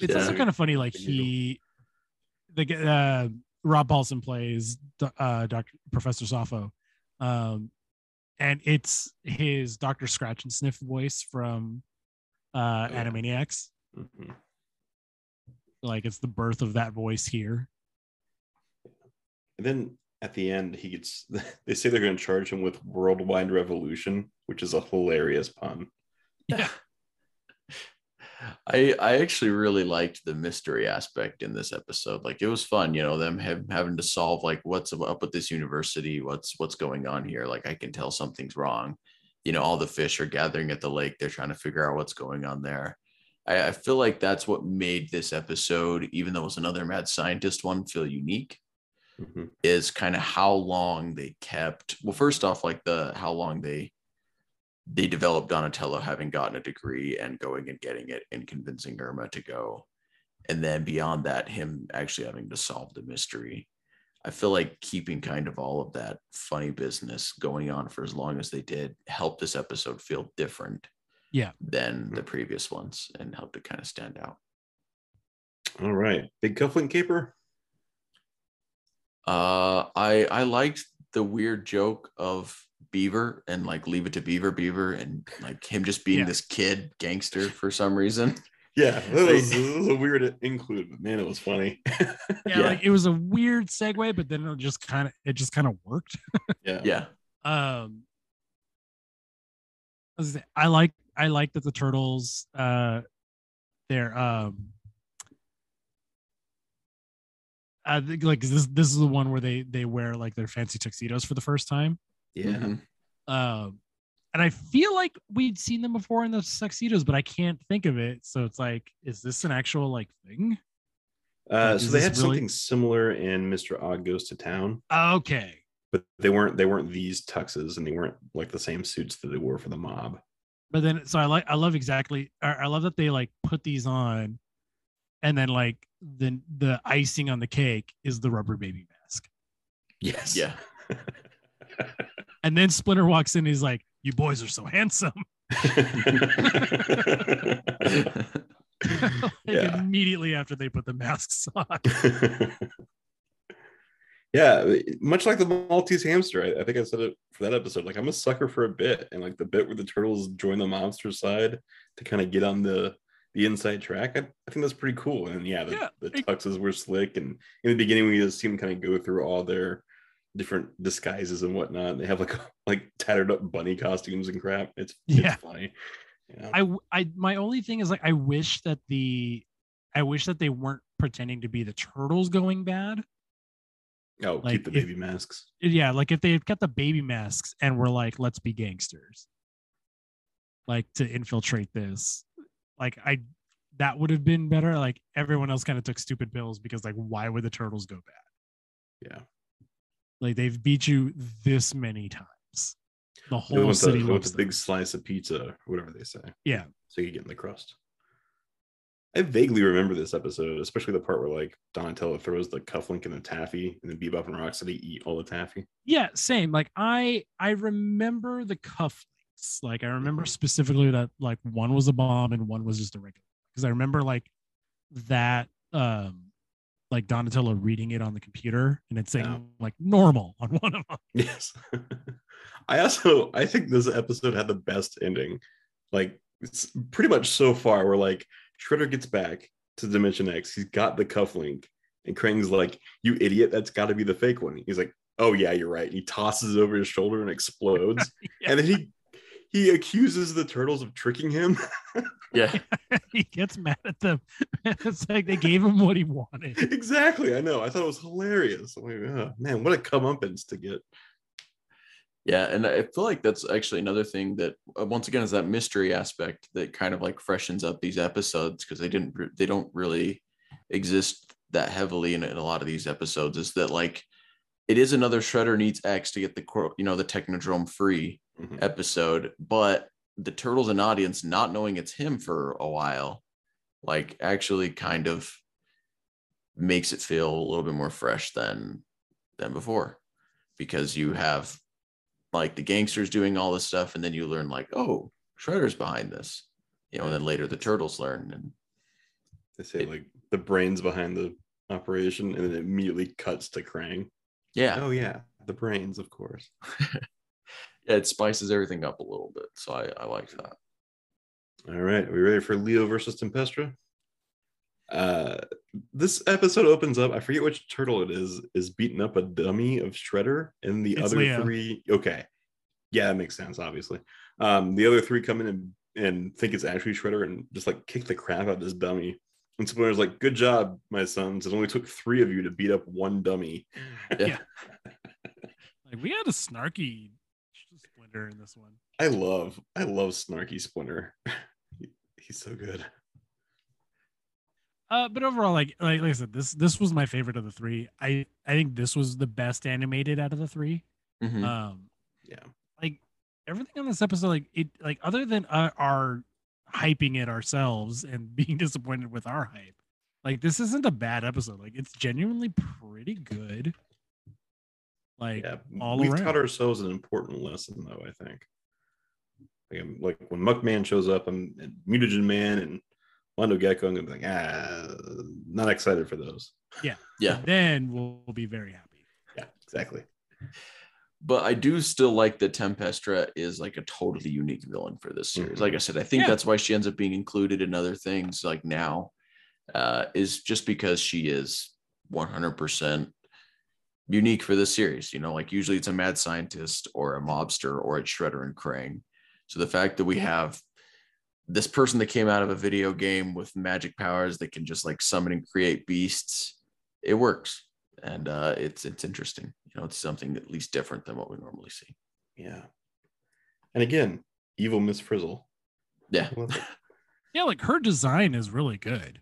Yeah. also kind of funny. Like he, the uh, Rob Paulsen plays uh, Doctor Professor Sopho, um, and it's his Doctor Scratchansniff voice from uh, Oh, yeah. Animaniacs. Mhm. Like it's the birth of that voice here. And then at the end, he gets they say they're going to charge him with worldwide revolution, which is a hilarious pun. Yeah. I I actually really liked the mystery aspect in this episode. Like it was fun, you know, them have, having to solve like what's up with this university, what's what's going on here. Like I can tell something's wrong. You know, all the fish are gathering at the lake. They're trying to figure out what's going on there. I, I feel like that's what made this episode, even though it was another mad scientist one, feel unique. Mhm. Is kind of how long they kept. Well, first off, like the how long they they developed Donatello having gotten a degree and going and getting it and convincing Irma to go. And then beyond that, him actually having to solve the mystery. I feel like keeping kind of all of that funny business going on for as long as they did helped this episode feel different Yeah. than the previous ones and helped it kind of stand out. All right. Big cufflink caper. Uh, I I liked the weird joke of Beaver and like leave it to Beaver, Beaver, and like him just being Yeah. this kid gangster for some reason. Yeah, that was, that was a weird include, but man, it was funny. Yeah, Yeah. like it was a weird segue, but then it just kind of it just kind of worked. yeah. Yeah, um I was gonna say, I like I like that the turtles uh they're um I think like this this is the one where they they wear like their fancy tuxedos for the first time. Yeah. Mhm. Um and I feel like we'd seen them before in those tuxedos, but I can't think of it. So it's like, is this an actual like thing? Uh, Like, so they had really- something similar in Mr. Ogg Goes to Town, Okay. but they weren't they weren't these tuxes and they weren't like the same suits that they wore for the mob. but then so i like i love exactly i I love that they like put these on and then like the the icing on the cake is the rubber baby mask Yes. yeah. and then Splinter walks in. He's like, "You boys are so handsome." like Yeah. immediately after they put the masks on. yeah, much like the Maltese hamster, I, I think I said it for that episode. Like I'm a sucker for a bit, and like the bit where the turtles join the monster side to kind of get on the the inside track. I, I think that's pretty cool. And yeah, the, Yeah, the tuxes were slick, and in the beginning we just see them kind of go through all their different disguises and whatnot. They have like like tattered up bunny costumes and crap. It's Yeah. it's funny. Yeah. I, I, my only thing is like, I wish that the, I wish that they weren't pretending to be the turtles going bad. oh, like, keep the if- baby masks. Yeah, like if they had kept the baby masks and were like, let's be gangsters, like to infiltrate this, like I, that would have been better. Like everyone else kind of took stupid pills because like, why would the turtles go bad? Yeah. Like they've beat you this many times. The They whole want city the, they want loves the them. big slice of pizza, whatever they say. Yeah. So you get in the crust. I vaguely remember this episode, especially the part where like Donatello throws the cufflink and the taffy, and then Bebop and Rocksteady eat all the taffy. yeah same like i i remember the cufflinks like i remember Mhm. specifically that like one was a bomb and one was just a regular because i remember like that um like donatello reading it on the computer and it's saying Yeah. like normal on one of them Yes. I also I think this episode had the best ending. Like it's pretty much so far where like Shredder gets back to Dimension X. He's got the cufflink, and Krang's like, "You idiot! That's got to be the fake one." He's like, "Oh yeah, you're right." He tosses it over his shoulder and explodes, Yeah. and then he he accuses the turtles of tricking him. Yeah. he gets mad at them it's like they gave him what he wanted exactly. I know. I thought it was hilarious. I'm like, oh, man, what a comeuppance to get. Yeah, and I feel like that's actually another thing that uh, once again is that mystery aspect that kind of like freshens up these episodes because they didn't re- they don't really exist that heavily in, in a lot of these episodes is that like it is another Shredder needs X to get the you know the Technodrome free Mhm. episode, but the turtles and audience not knowing it's him for a while, like actually kind of makes it feel a little bit more fresh than than before because you have like the gangsters doing all this stuff and then you learn like oh shredder's behind this you know and then later the turtles learn and They say like the brains behind the operation, and then it immediately cuts to Krang. yeah Oh yeah, the brains, of course. yeah it spices everything up a little bit so i i like that All right, are we ready for Leo versus Tempestra? Uh, this episode opens up. I forget which turtle it is. Is beating up a dummy of Shredder, and the It's other Leo. three. Okay, yeah, that makes sense. Obviously, um, the other three come in and and think it's actually Shredder, and just like kick the crap out of this dummy. And Splinter's like, "Good job, my sons. It only took three of you to beat up one dummy." yeah, like we had a snarky splinter in this one I love, I love Snarky Splinter. He- He's so good. Uh, but overall, like, like like I said, this this was my favorite of the three. I I think this was the best animated out of the three. Mhm. Um, Yeah. like everything on this episode, like it, like other than uh, our hyping it ourselves and being disappointed with our hype, like this isn't a bad episode. Like it's genuinely pretty good. Like yeah, all we've around. taught ourselves an important lesson, though. I think, like, I'm- like when Muckman shows up, I'm and Mutagen Man and Mondo Gecko. I'm gonna be like, ah, not excited for those. yeah yeah. then we'll, we'll be very happy. Yeah, exactly. but i do still like that tempestra is like a totally unique villain for this series Mhm. like i said i think Yeah. that's why she ends up being included in other things like now uh is just because she is 100% unique for this series you know like usually it's a mad scientist or a mobster or it's shredder and krang so the fact that we have this person that came out of a video game with magic powers that can just like summon and create beasts it works. And uh it's it's interesting. You know it's something at least different than what we normally see. Yeah, and again, evil Miss Frizzle. yeah. I love it. Yeah, like her design is really good.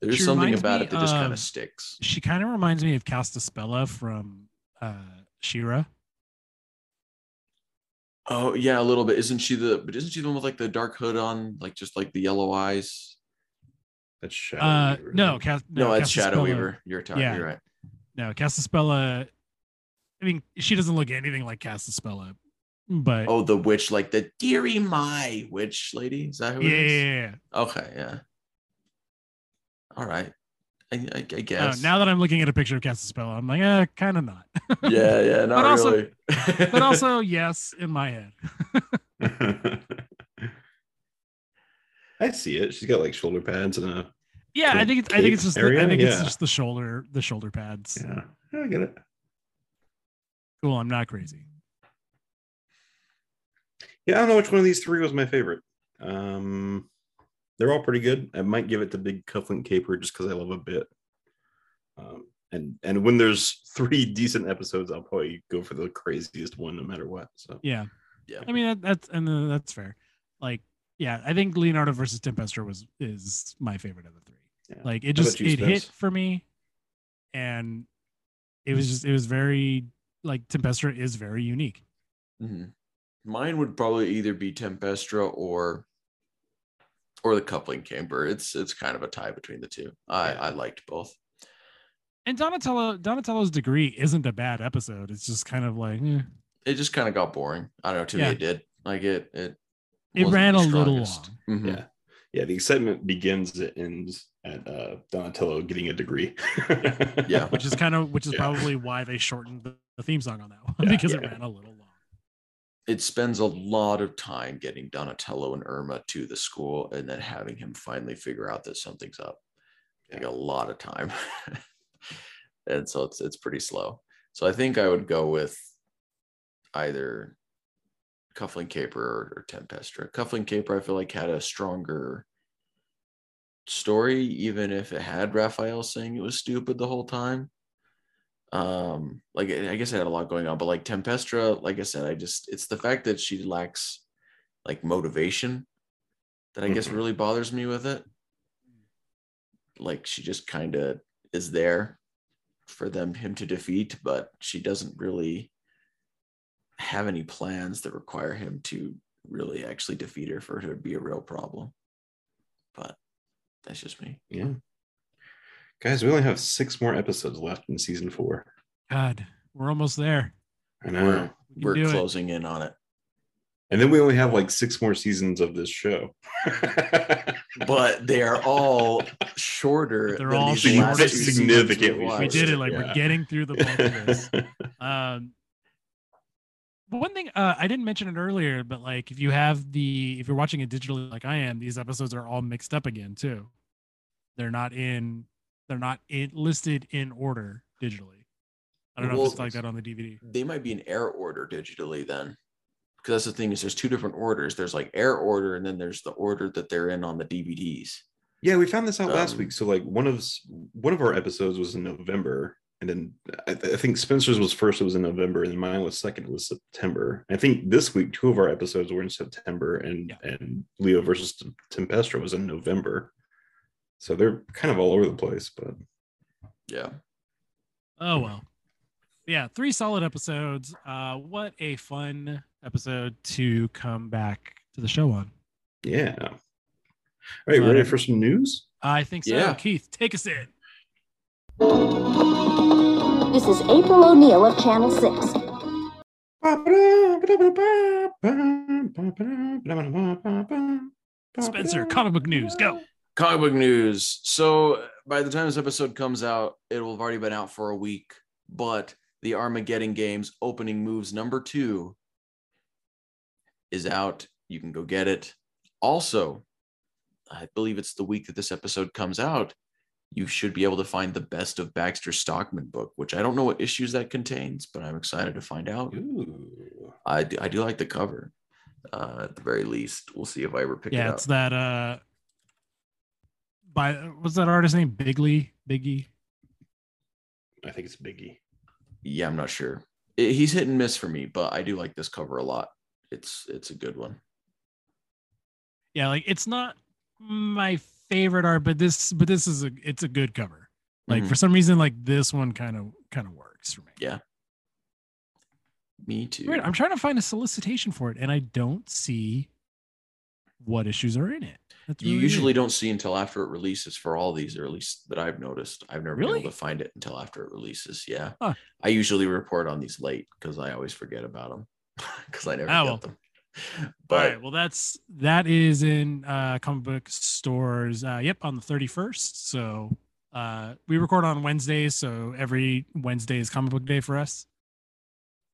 There's She something about it that just kind of- sticks She kind of reminds me of Castaspella from uh She-Ra. oh yeah a little bit isn't she the but isn't she the one with like the dark hood on like just like the yellow eyes That's Shadow. Uh, Weaver, no, isn't? Cas- no, that's shadow weaver you're talking yeah. you're right No, Castaspella I mean, she doesn't look anything like Cast the but Oh, the witch, like the dearie my witch lady. Is that who yeah, it is? yeah, yeah, yeah. Okay, yeah. All right. I, I, I Uh, guess. now that I'm looking at a picture of Cast the Spell, I'm like, eh, kind of not. yeah, yeah, not But also- really. but also, yes, in my head. I see it. She's got like shoulder pads and a Yeah, I think it's. I think it's cape just. The, I area? think it's just the shoulder, the shoulder pads. yeah. I get it. Cool. I'm not crazy. Yeah, I don't know which one of these three was my favorite. Um, they're all pretty good. I might give it to Big Cufflink Caper just because I love a bit. Um, and and when there's three decent episodes, I'll probably go for the craziest one no matter what. So Yeah. Yeah. I mean, that, that's and uh, that's fair. Like, yeah, I think Leonardo versus Tempestra was is my favorite of the three. Yeah. Like, it just you, it hit for me, and it was just it was very like Tempestra is very unique. Mhm. Mine would probably either be Tempestra or or the Cufflink Caper. It's it's kind of a tie between the two. I Yeah. I liked both. And Donatello Donatello's degree isn't a bad episode. It's just kind of like eh. It just kind of got boring. I don't know. To Yeah. me, it did. Like it it. It ran a little strongest. Mhm. yeah. Yeah, the excitement begins it ends at uh Donatello getting a degree. Yeah. which is kind of which is Yeah. probably why they shortened the, the theme song on that one Yeah, because it ran a little long. It spends a lot of time getting Donatello and Irma to the school, and then having him finally figure out that something's up. Like a lot of time, and so it's it's pretty slow. So I think I would go with either Cufflink Caper or, or Tempestra. Cufflink Caper, I feel like had a stronger story, even if it had Raphael saying it was stupid the whole time. Um, like I guess i had a lot going on, but like Tempestra, like I said, I just it's the fact that she lacks like motivation that I guess Mhm. really bothers me with it. Like she just kind of is there for them him to defeat, but she doesn't really have any plans that require him to really actually defeat her for her to be a real problem. But that's just me. yeah. Guys, we only have six more episodes left in season four. God, we're almost there. I know. We're We can we're do it. closing in on it. And then we only have like six more seasons of this show. But they are all shorter. They're than all these shorter. last Significantly we We did it. Like Yeah. we're getting through the bulk of this. Um, but one thing uh, I didn't mention it earlier, but like if you have the if you're watching it digitally like I am, these episodes are all mixed up again too. They're not in they're not in, listed in order digitally. I don't know if it's like that on the DVD. They might be in air order digitally then. Because that's the thing is there's two different orders. There's like air order and then there's the order that they're in on the DVDs. yeah, we found this out last Um, week. So like one of one of our episodes was in November, and then I, I think Spencer's was first. It was in November, and then mine was second. It was September. I think this week two of our episodes were in September, and Yeah. and Leo versus Tempestra was in November. So they're kind of all over the place, but Yeah. Oh well. Yeah, three solid episodes. Uh what a fun episode to come back to the show on. yeah. All right, ready for some news? I think so. Yeah. Keith, take us in. This is April O'Neil of Channel 6. Spencer, comic book news, go. Comic book news. So by the time this episode comes out, it will have already been out for a week. But the Armageddon Games opening moves number two is out. You can go get it. Also, I believe it's the week that this episode comes out. You should be able to find the best of Baxter Stockman book, which I don't know what issues that contains, but I'm excited to find out. Ooh. I do, I do like the cover. Uh, at the very least, we'll see if I ever pick Yeah, it up. Yeah, it's that uh by what's that artist name? Bigley? Biggie? I think it's Biggie. yeah, I'm not sure. I- he's hit and miss for me, but I do like this cover a lot. It's it's a good one. Yeah, like it's not my favorite art, but this but this is a it's a good cover. Like Mhm. for some reason, like this one kind of kind of works for me. Yeah. Me too. Weird, I'm trying to find a solicitation for it, and I don't see what issues are in it. That's You really usually don't see until after it releases for all these, or at least that I've noticed. I've never been able to find it until after it releases. Yeah. Huh. I usually report on these late because I always forget about them because I never Oh, get them. But right. Well, that's that is in uh, comic book stores. Uh, yep, on the thirty first. So uh, we record on Wednesdays, so every Wednesday is comic book day for us.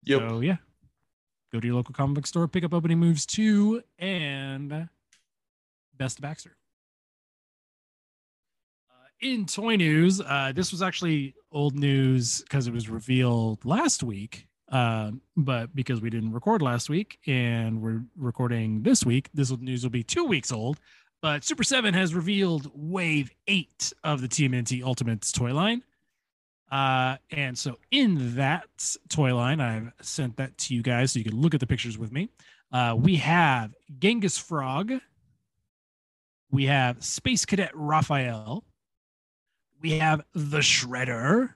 Yep. So yeah, go to your local comic book store, pick up Opening Moves two and Best Baxter. Uh, in toy news, uh, this was actually old news because it was revealed last week. Um, but because we didn't record last week and we're recording this week, this news will be two weeks old. But Super 7 has revealed wave eight of the TMNT Ultimates toy line. Uh, and so in that toy line, I've sent that to you guys so you can look at the pictures with me. Uh, we have Genghis Frog. We have Space Cadet Raphael. We have the Shredder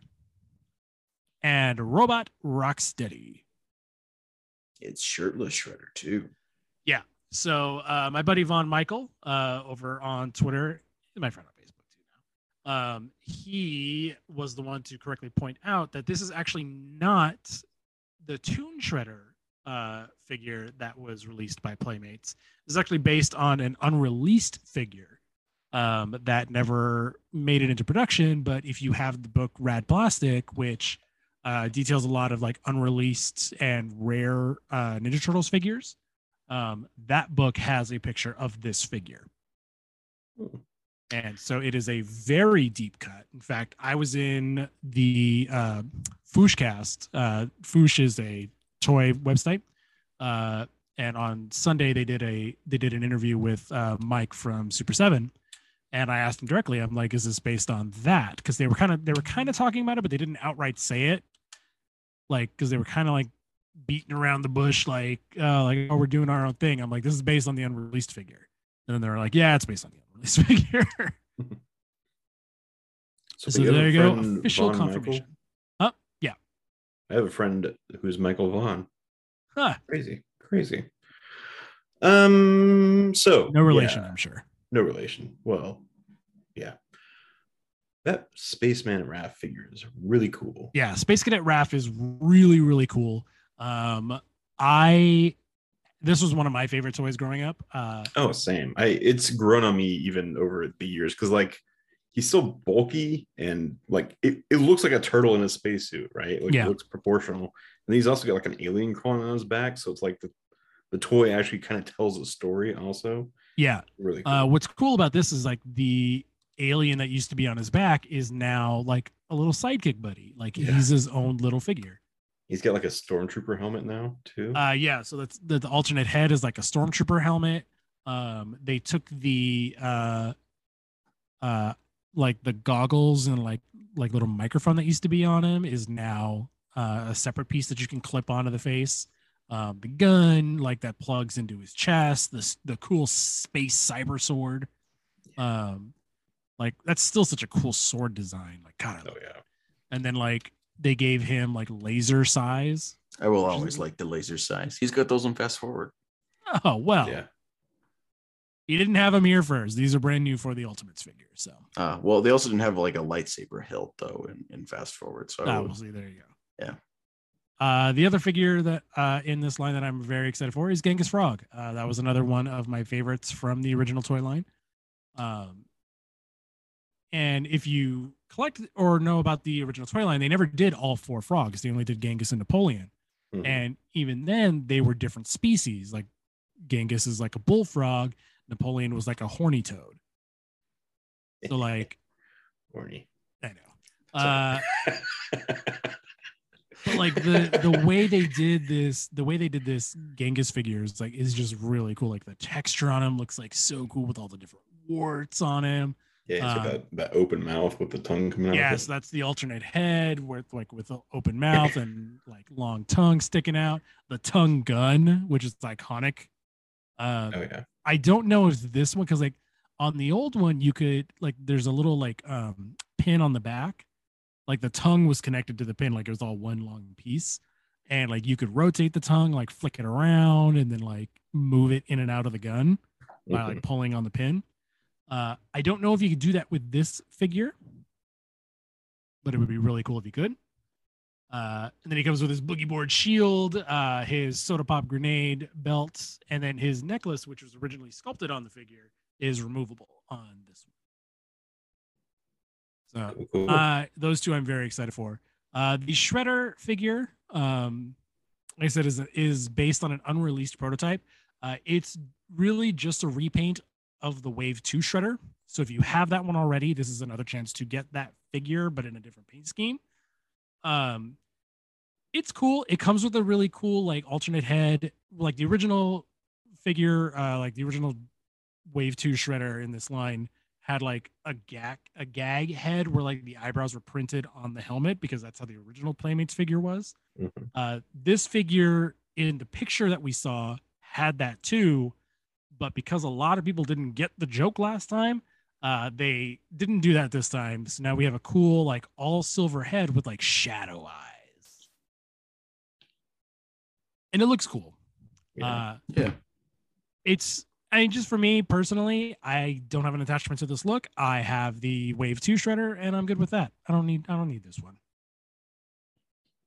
and Robot Rocksteady. it's shirtless shredder too. Yeah. So uh, my buddy Von Michael uh, over on Twitter, my friend on Facebook too now. Um, he was the one to correctly point out that this is actually not the Tune Shredder uh, figure that was released by Playmates. Is actually based on an unreleased figure um, that never made it into production. But if you have the book Rad Plastic, which uh, details a lot of like unreleased and rare uh, Ninja Turtles figures, um, that book has a picture of this figure. And so it is a very deep cut. In fact, I was in the uh, Fwooshcast. Uh, Fwoosh is a toy website, uh, and on Sunday they did a they did an interview with uh, Mike from Super Seven, and I asked him directly. I'm like, "Is this based on that?" Because they were kind of they were kind of talking about it, but they didn't outright say it. Like, because they were kind of like beating around the bush, like, oh, like, oh, we're doing our own thing. I'm like, this is based on the unreleased figure. And then they're like, yeah, it's based on the unreleased figure. So, so there you go. Official Von Michael? confirmation. Huh? Yeah. I have a friend who's Michael Vaughn. Huh. Crazy, crazy. Um. So No relation, yeah, I'm sure. no relation. Well, yeah. That spaceman Raph figure is really cool. Yeah. Space Cadet Raph is really, really cool. Um, I, this was one of my favorite toys growing up. Uh, Oh, same. I it's grown on me even over the years because like he's so bulky and like it, it looks like a turtle in a spacesuit, right? Like Yeah. it looks proportional. And he's also got like an alien crawling on his back. So it's like the, the toy actually kind of tells a story also. yeah. Really cool. Uh, what's cool about this is like the alien that used to be on his back is now like a little sidekick buddy. Like Yeah. he's his own little figure. he's got like a stormtrooper helmet now too. Uh, yeah. So that's the, the alternate head is like a stormtrooper helmet. Um, they took the uh, uh, like the goggles and like like little microphone that used to be on him is now uh, a separate piece that you can clip onto the face. Um, the gun like that plugs into his chest. The the cool space cyber sword. Um, like that's still such a cool sword design. Like God, I oh love yeah. and then like they gave him like laser sais. I will always like the laser sais. He's got those on fast forward. Oh well, Yeah. He didn't have them here first. These are brand new for the Ultimates figure. So Uh, well, they also didn't have like a lightsaber hilt though in, in fast forward. So ah, we'll see. There you go. Yeah. Uh, the other figure that uh, in this line that I'm very excited for is Genghis Frog. Uh, that was another one of my favorites from the original toy line. Um, and if you collect or know about the original toy line, they never did all four frogs. They only did Genghis and Napoleon. Mhm. And even then, they were different species. Like Genghis is like a bullfrog, Napoleon was like a horny toad. So, like, horny. I know. Uh, but like the the way they did this, the way they did this Genghis figures, like is just really cool. Like the texture on him looks like so cool with all the different warts on him. yeah, um, that, that open mouth with the tongue coming out. Yeah, of so that's the alternate head with like with an open mouth and like long tongue sticking out. The tongue gun, which is iconic. Um, Oh yeah. I don't know if this one because like on the old one you could like there's a little like um pin on the back, like the tongue was connected to the pin, like it was all one long piece, and like you could rotate the tongue, like flick it around, and then like move it in and out of the gun by Mhm. like pulling on the pin. Uh, I don't know if you could do that with this figure, but it would be really cool if you could. Uh, and then he comes with his boogie board shield, uh, his soda pop grenade belt, and then his necklace, which was originally sculpted on the figure, is removable on this one. So uh, those two I'm very excited for. Uh, the Shredder figure, um, like I said, is is based on an unreleased prototype. Uh, it's really just a repaint of the Wave Two Shredder. So if you have that one already, this is another chance to get that figure, but in a different paint scheme. Um, it's cool. It comes with a really cool like alternate head, like the original figure, uh, like the original Wave Two Shredder in this line had like a gag a gag head where like the eyebrows were printed on the helmet because that's how the original Playmates figure was. Mhm. Uh, this figure in the picture that we saw had that too, but because a lot of people didn't get the joke last time, uh, they didn't do that this time. So now we have a cool like all silver head with like shadow eyes, and it looks cool. Yeah. Uh, Yeah. it's I mean, just for me personally, I don't have an attachment to this look. I have the Wave Two Shredder, and I'm good with that. I don't need I don't need this one.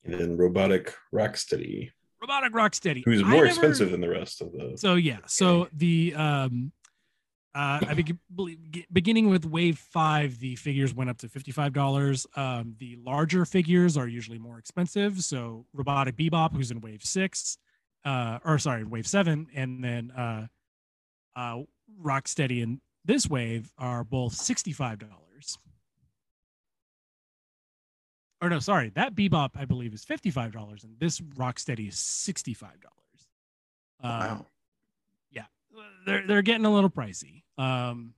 and then robotic rocksteady, Robotic Rocksteady, who's I more never- expensive than the rest of the. So yeah, so the um, uh, I be- believe beginning with Wave Five, the figures went up to fifty five dollars. Um, the larger figures are usually more expensive. So Robotic Bebop, who's in Wave Six, uh, or sorry, Wave Seven, and then uh, uh, Rocksteady in this wave are both sixty five dollars. Or no, sorry, that Bebop I believe is fifty five dollars, and this Rocksteady is sixty five dollars. Wow. They're they're getting a little pricey. Um,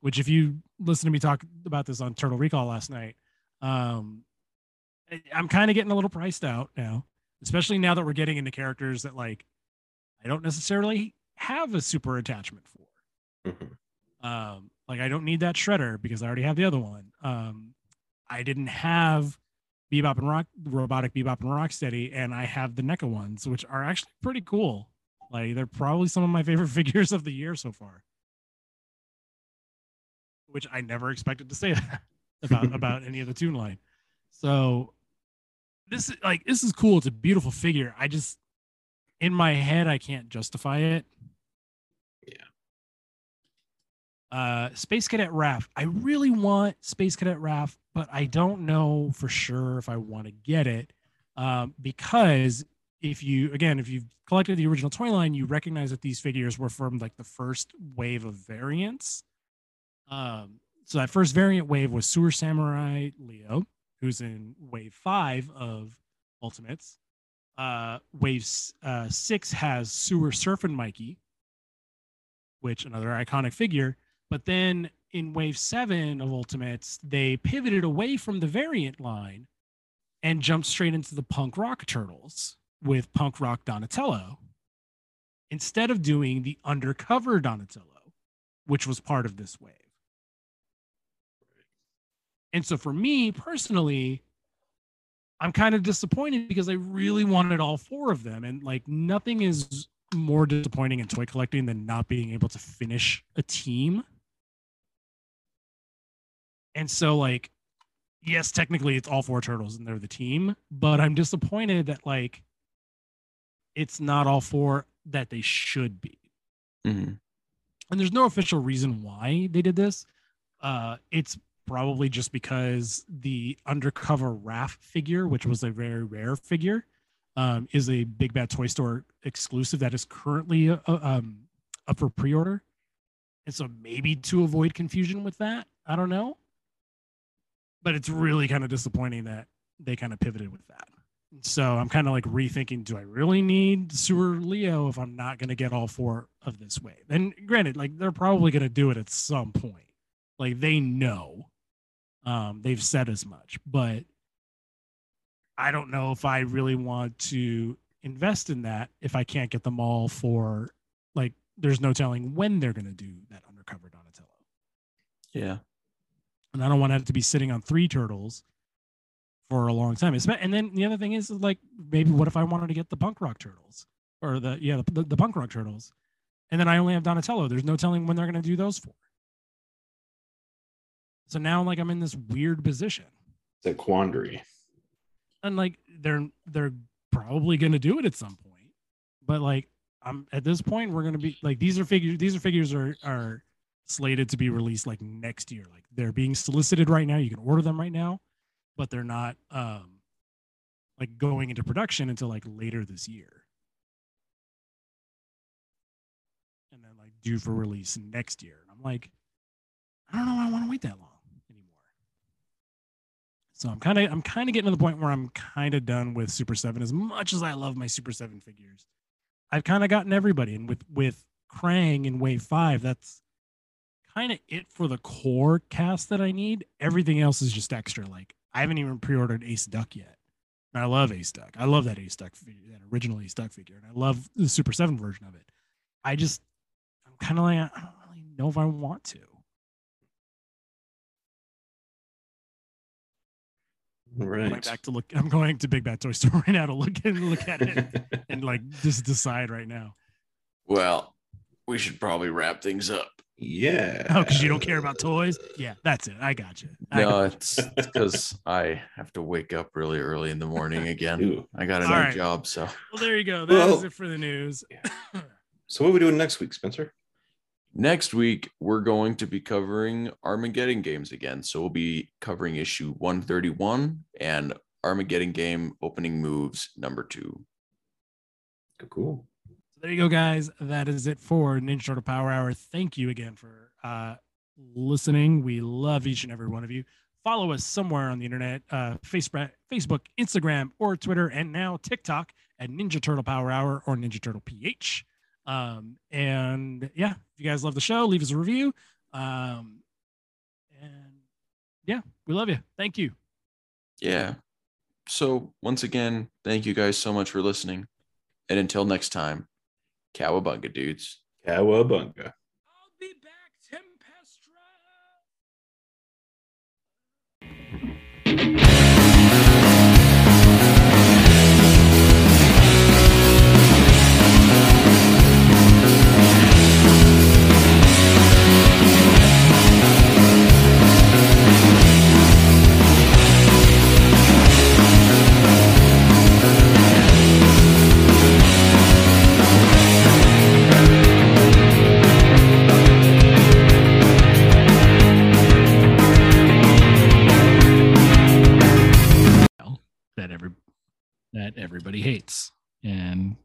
which if you listen to me talk about this on Turtle Recall last night, um, I'm kind of getting a little priced out now, especially now that we're getting into characters that like I don't necessarily have a super attachment for. Mhm. Um, like I don't need that shredder because I already have the other one. Um, I didn't have Bebop and Rock, Robotic Bebop and Rocksteady, and I have the NECA ones, which are actually pretty cool. Like they're probably some of my favorite figures of the year so far. Which I never expected to say that about about any of the tune line. So this is like this is cool. It's a beautiful figure. I just in my head I can't justify it. Yeah. Uh Space Cadet Raph. I really want Space Cadet Raph, but I don't know for sure if I want to get it. Um, because if you again if you've collected the original toy line you recognize that these figures were from like the first wave of variants. Um so that first variant wave was sewer samurai leo who's in wave five of ultimates. Uh wave uh six has sewer surfing mikey which another iconic figure. But then in wave seven of ultimates they pivoted away from the variant line and jumped straight into the punk rock turtles with punk rock Donatello instead of doing the undercover Donatello, which was part of this wave. And so for me personally, I'm kind of disappointed because I really wanted all four of them. And like nothing is more disappointing in toy collecting than not being able to finish a team. And so like yes, technically it's all four turtles and they're the team, but I'm disappointed that like it's not all four that they should be. Mhm. And there's no official reason why they did this. Uh, it's probably just because the undercover Raph figure, which was a very rare figure, um, is a Big Bad Toy Store exclusive that is currently uh, um, up for pre-order. And so maybe to avoid confusion with that, I don't know. But it's really kind of disappointing that they kind of pivoted with that. So I'm kind of like rethinking: Do I really need Sewer Leo if I'm not going to get all four of this wave? And granted, like they're probably going to do it at some point. Like they know, um, they've said as much. But I don't know if I really want to invest in that if I can't get them all for like. There's no telling when they're going to do that undercover Donatello Yeah. and I don't want to have to be sitting on three turtles for a long time. And then the other thing is like maybe what if I wanted to get the punk rock turtles or the yeah the, the, the punk rock turtles, and then I only have Donatello. There's no telling when they're going to do those for. So now like I'm in this weird position. It's a quandary. And like they're they're probably gonna do it at some point. But like I'm at this point we're gonna be like these are figures these are figures are are slated to be released like next year. Like they're being solicited right now. You can order them right now, but they're not um like going into production until like later this year. And then like due for release next year. And I'm like, I don't know, I want to wait that long anymore. So I'm kind of I'm kind of getting to the point where I'm kind of done with Super 7 as much as I love my Super 7 figures. I've kind of gotten everybody and with with Krang in Wave 5, that's kind of it for the core cast that I need. Everything else is just extra. Like I haven't even pre-ordered Ace Duck yet. And I love Ace Duck. I love that Ace Duck figure, that original Ace Duck figure, and I love the Super Seven version of it. I just, I'm kind of like, I don't really know if I want to. I'm going Right. back to look. I'm going to Big Bad Toy Store right now to look and look at it and like just decide right now. Well, we should probably wrap things up. yeah. Oh, because you don't care about toys? Yeah, that's it. I got you. I No, got it's because I have to wake up really early in the morning again. Ooh. I got a All new right. job, so Well, there you go. That is Well- it for the news. So what are we doing next week, Spencer? next week we're going to be covering Armageddon games again. So we'll be covering issue 131 and Armageddon game opening moves number two. Cool. There you go, guys. That is it for Ninja Turtle Power Hour. Thank you again for uh, listening. We love each and every one of you. Follow us somewhere on the internet, uh, Facebook, Facebook, Instagram, or Twitter, and now TikTok at Ninja Turtle Power Hour or Ninja Turtle PH. Um, and yeah, if you guys love the show, leave us a review. Um, and yeah, we love you. Thank you. Yeah. So once again, thank you guys so much for listening. And until next time, cowabunga dudes. Cowabunga. That every that everybody hates, and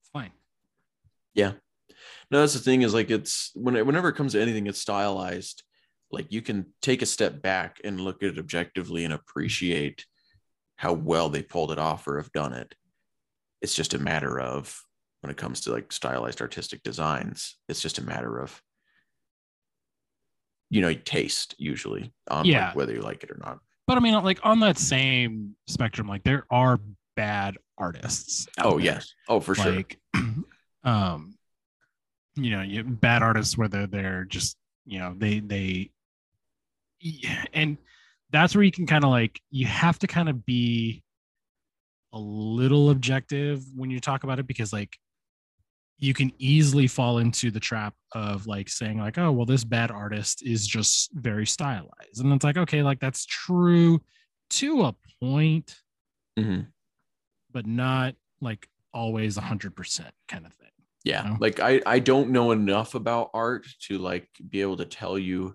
it's fine. Yeah. No, that's the thing is like it's when it, whenever it comes to anything, it's stylized. Like you can take a step back and look at it objectively and appreciate how well they pulled it off or have done it. It's just a matter of when it comes to like stylized artistic designs, it's just a matter of you know taste usually on Yeah. like whether you like it or not. But I mean, like on that same spectrum, like there are bad artists. Oh there. yes. Oh for sure. like um you know you bad artists whether they're just you know they they and that's where you can kind of like you have to kind of be a little objective when you talk about it because like you can easily fall into the trap of like saying like oh well this bad artist is just very stylized and it's like okay like that's true to a point Mhm. but not like always 100% kind of thing yeah know? like i i don't know enough about art to like be able to tell you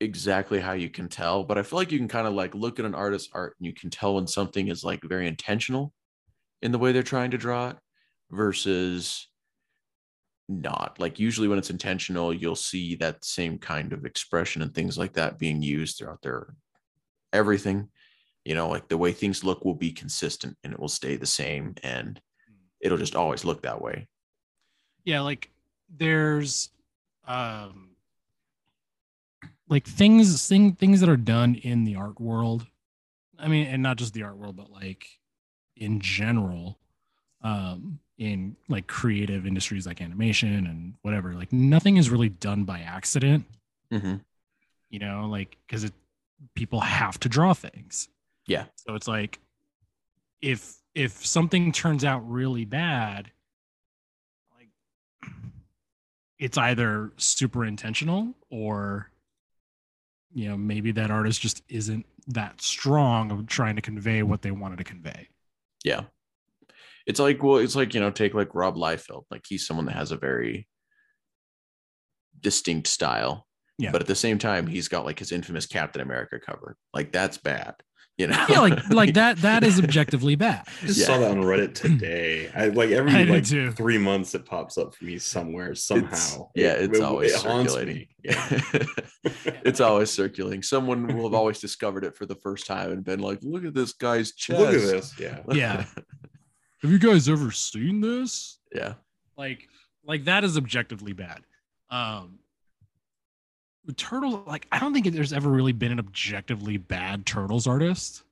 exactly how you can tell but i feel like you can kind of like look at an artist's art and you can tell when something is like very intentional in the way they're trying to draw it versus not. Like usually when it's intentional you'll see that same kind of expression and things like that being used throughout their everything. You know like the way things look will be consistent and it will stay the same and it'll just always look that way. Yeah like there's um like things thing, things that are done in the art world i mean and not just the art world but like in general um in like creative industries like animation and whatever like nothing is really done by accident hmm you know like because it people have to draw things Yeah. so it's like if if something turns out really bad like it's either super intentional or you know maybe that artist just isn't that strong of trying to convey what they wanted to convey. Yeah. It's like, well, it's like, you know, take like Rob Liefeld. Like he's someone that has a very distinct style. Yeah. But at the same time, he's got like his infamous Captain America cover. Like that's bad. You know? Yeah, like like that that is objectively bad. I just Yeah. saw that on Reddit today. I like every I like too. three months it pops up for me somewhere somehow. yeah, it's it- always it haunts circulating. me. Yeah. it's always circulating. Someone will have always discovered it for the first time and been like, look at this guy's chest. Look at this. Yeah. Yeah. Have you guys ever seen this? yeah. Like like that is objectively bad. Um Turtle, like I don't think there's ever really been an objectively bad Turtles artist.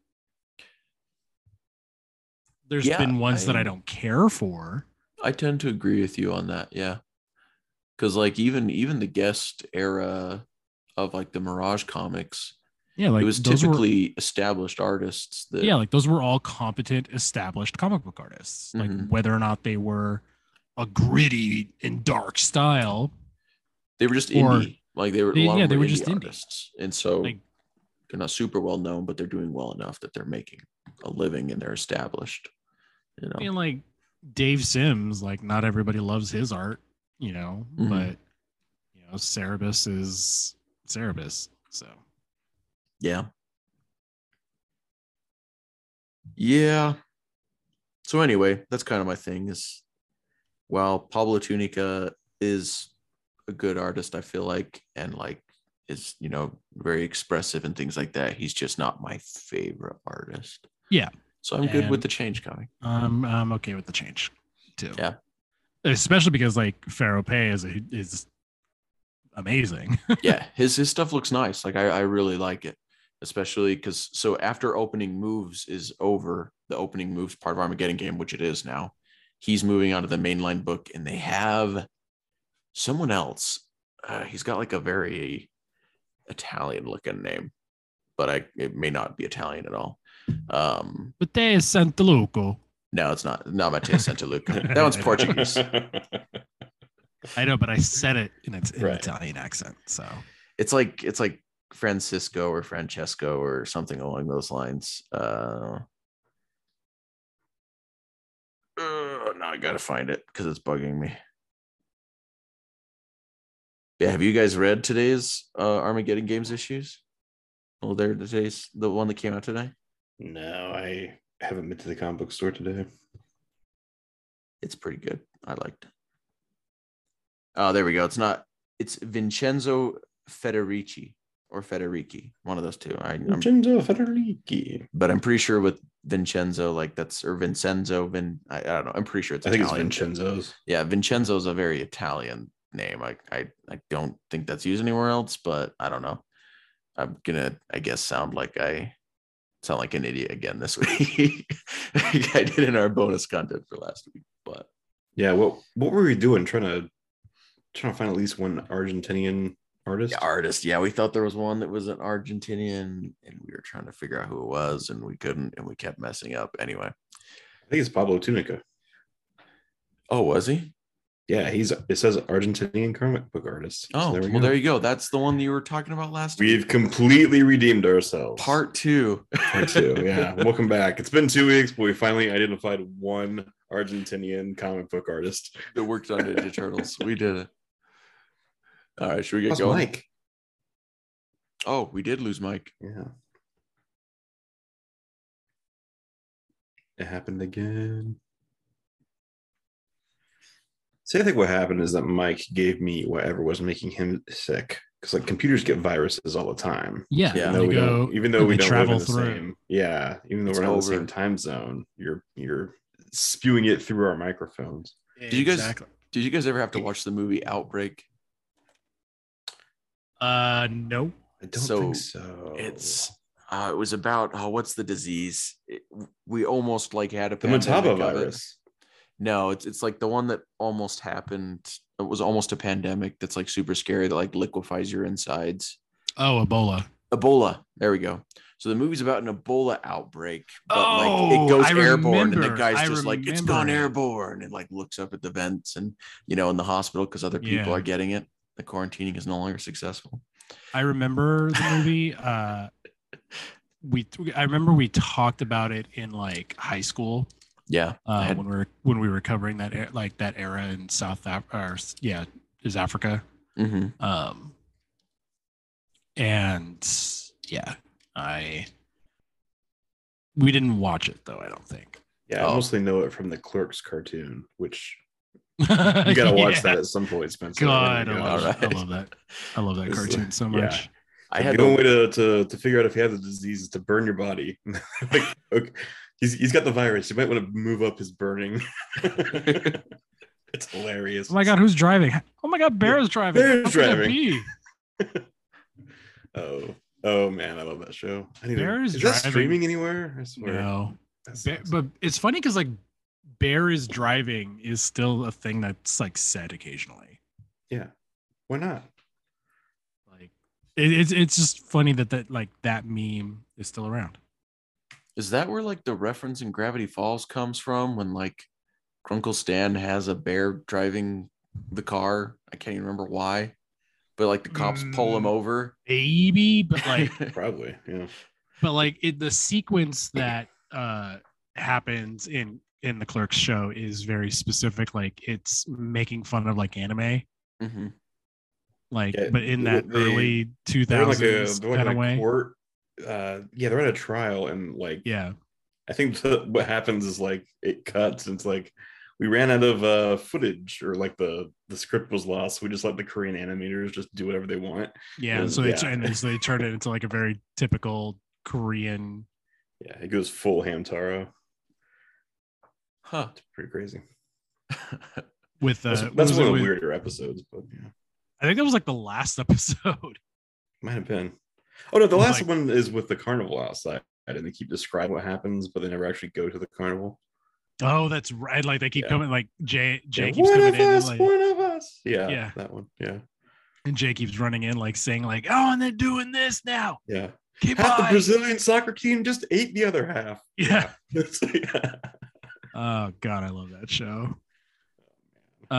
There's Yeah, been ones that I I- don't care for. I tend to agree with you on that. Yeah. Cause like even even the guest era of like the Mirage comics, Yeah, like it was those were- typically established artists that yeah, like those were all competent, established comic book artists. Like Mhm. whether or not they were a gritty and dark style, they were just or- indie. Like they were, They- a lot yeah, of they were indie just indie. artists, and so Like- they're not super well known, but they're doing well enough that they're making a living and they're established. You know, I mean, like Dave Sims, like not everybody loves his art, you know, Mhm. but you know, Cerebus is Cerebus. So yeah, yeah. So anyway, that's kind of my thing. Is while Pablo Tunica is a good artist, I feel like, and like is you know very expressive and things like that. He's just not my favorite artist. Yeah. So I'm good with the change coming. I'm I'm okay with the change too. Yeah. Especially because like Fero Pe is a, is amazing. yeah, his his stuff looks nice. Like I, I really like it, especially because so after opening moves is over, the opening moves part of Armageddon game, which it is now, he's moving on to the mainline book, and they have someone else. Uh, he's got like a very Italian looking name, but I it may not be Italian at all. Um, but they is Santolouco. no, it's not not Matteo Santolouco. that one's Portuguese. I know, but I said it in its in Right. Italian accent. So it's like it's like Francisco or Francesco or something along those lines. Uh, uh now I gotta find it because it's bugging me. Yeah, have you guys read today's uh, Armageddon Games issues? Well, there today's the one that came out today. no, I haven't been to the comic book store today. It's pretty good. I liked it. Oh, there we go. It's not. It's Vincenzo Federici or Federici, one of those two. I, I'm Vincenzo Federici. but I'm pretty sure with Vincenzo, like that's or Vincenzo, Vin. I, I don't know. I'm pretty sure it's. I think it's Vincenzo's. Yeah, Vincenzo's a very Italian name. I, I I don't think that's used anywhere else, but I don't know. I'm gonna, I guess, sound like I sound like an idiot again this week. I did in our bonus content for last week, but Yeah, what what were we doing? Trying to trying to find at least one Argentinian artist. yeah, artist. Yeah, we thought there was one that was an Argentinian, and we were trying to figure out who it was, and we couldn't, and we kept messing up. Anyway, I think it's Pablo Tunica. oh, was he? Yeah, he's it says Argentinian comic book artist. So Oh, there we well, go. there you go. That's the one you were talking about last. We've completely redeemed ourselves. Part two. Part two. Yeah. Welcome back. It's been two weeks, but we finally identified one Argentinian comic book artist. that worked on Ninja Turtles. We did it. All right, should we get How's going? Mike? Oh, we did lose Mike. Yeah. It happened again. See, I think what happened is that Mike gave me whatever was making him sick. Because like computers get viruses all the time. yeah, Yeah. Even they though we go- don't, even though we don't live in the through. same, yeah, even though It's we're not in the same time zone, you're you're spewing it through our microphones. Did you guys- Did you guys ever have to watch the movie Outbreak? Uh, no. I don't So, think so. It's uh, it was about oh, what's the disease? It- we almost like had a the pandemic Mataba of it. virus. No, it's it's like the one that almost happened. It was almost a pandemic that's like super scary that like liquefies your insides. Oh, Ebola. Ebola. There we go. So the movie's about an Ebola outbreak, but like Oh, it goes I airborne, and the guy's just like, "It's gone airborne," and like looks up at the vents, and you know, in the hospital because other people Yeah. are getting it. The quarantining is no longer successful. I remember the movie. Uh, we I remember we talked about it in like high school Yeah. Uh, had- when we were when we were covering that er- like that era in South Af- or yeah is Africa. mhm. Um, and yeah, I we didn't watch it though. I don't think. Yeah, I Oh. mostly know it from the Clerks cartoon, which you gotta watch Yeah. that at some point, Spencer. Oh god, Oh I love, gosh. Alright. I love that. I love that This is- uh, cartoon so yeah. much. I had the only to, way to, to to figure out if he has a disease is to burn your body. like, okay, he's he's got the virus. You might want to move up his burning. it's hilarious. Oh my god, who's driving? Oh my god, Bear's driving. Bear's How could that driving. be? Oh, oh man, I love that show. I need to- Bear's is that streaming anywhere? I swear. No, That Bear, sucks. but it's funny because like Bear is driving is still a thing that's like said occasionally. yeah, why not? Like it, it's it's just funny that that like that meme is still around. is that where like the reference in Gravity Falls comes from when like Grunkle Stan has a bear driving the car? I can't even remember why. But like the cops pull him Mm. over. Maybe, but like Probably, yeah. but like it, the sequence that uh happens in in the clerks show is very specific like it's making fun of like anime Mhm. like Yeah, but in that they- early They're in like a 2000s like kind of way court. Uh, yeah, they're at a trial, and like yeah I think the, what happens is like it cuts and it's like we ran out of uh footage or like the the script was lost. We just let the Korean animators just do whatever they want. yeah And- so they yeah. and so they turn it into like a very typical korean Yeah, it goes full Hamtaro. Huh. It's pretty crazy. with uh That's, that's one of the with- weirder episodes, but yeah, i think that was like the last episode might have been. Oh no, the last Like- one is with the carnival outside, and they keep describing what happens, but they never actually go to the carnival. oh that's right like they keep Yeah. coming like jay jay Yeah, keeps one coming of in us, like, one of us. Yeah, Yeah. that one. Yeah, and jay keeps running in like saying like oh and they're doing this now yeah. keep Half the Brazilian soccer team just ate the other half. yeah like- Oh god, I love that show. Uh, oh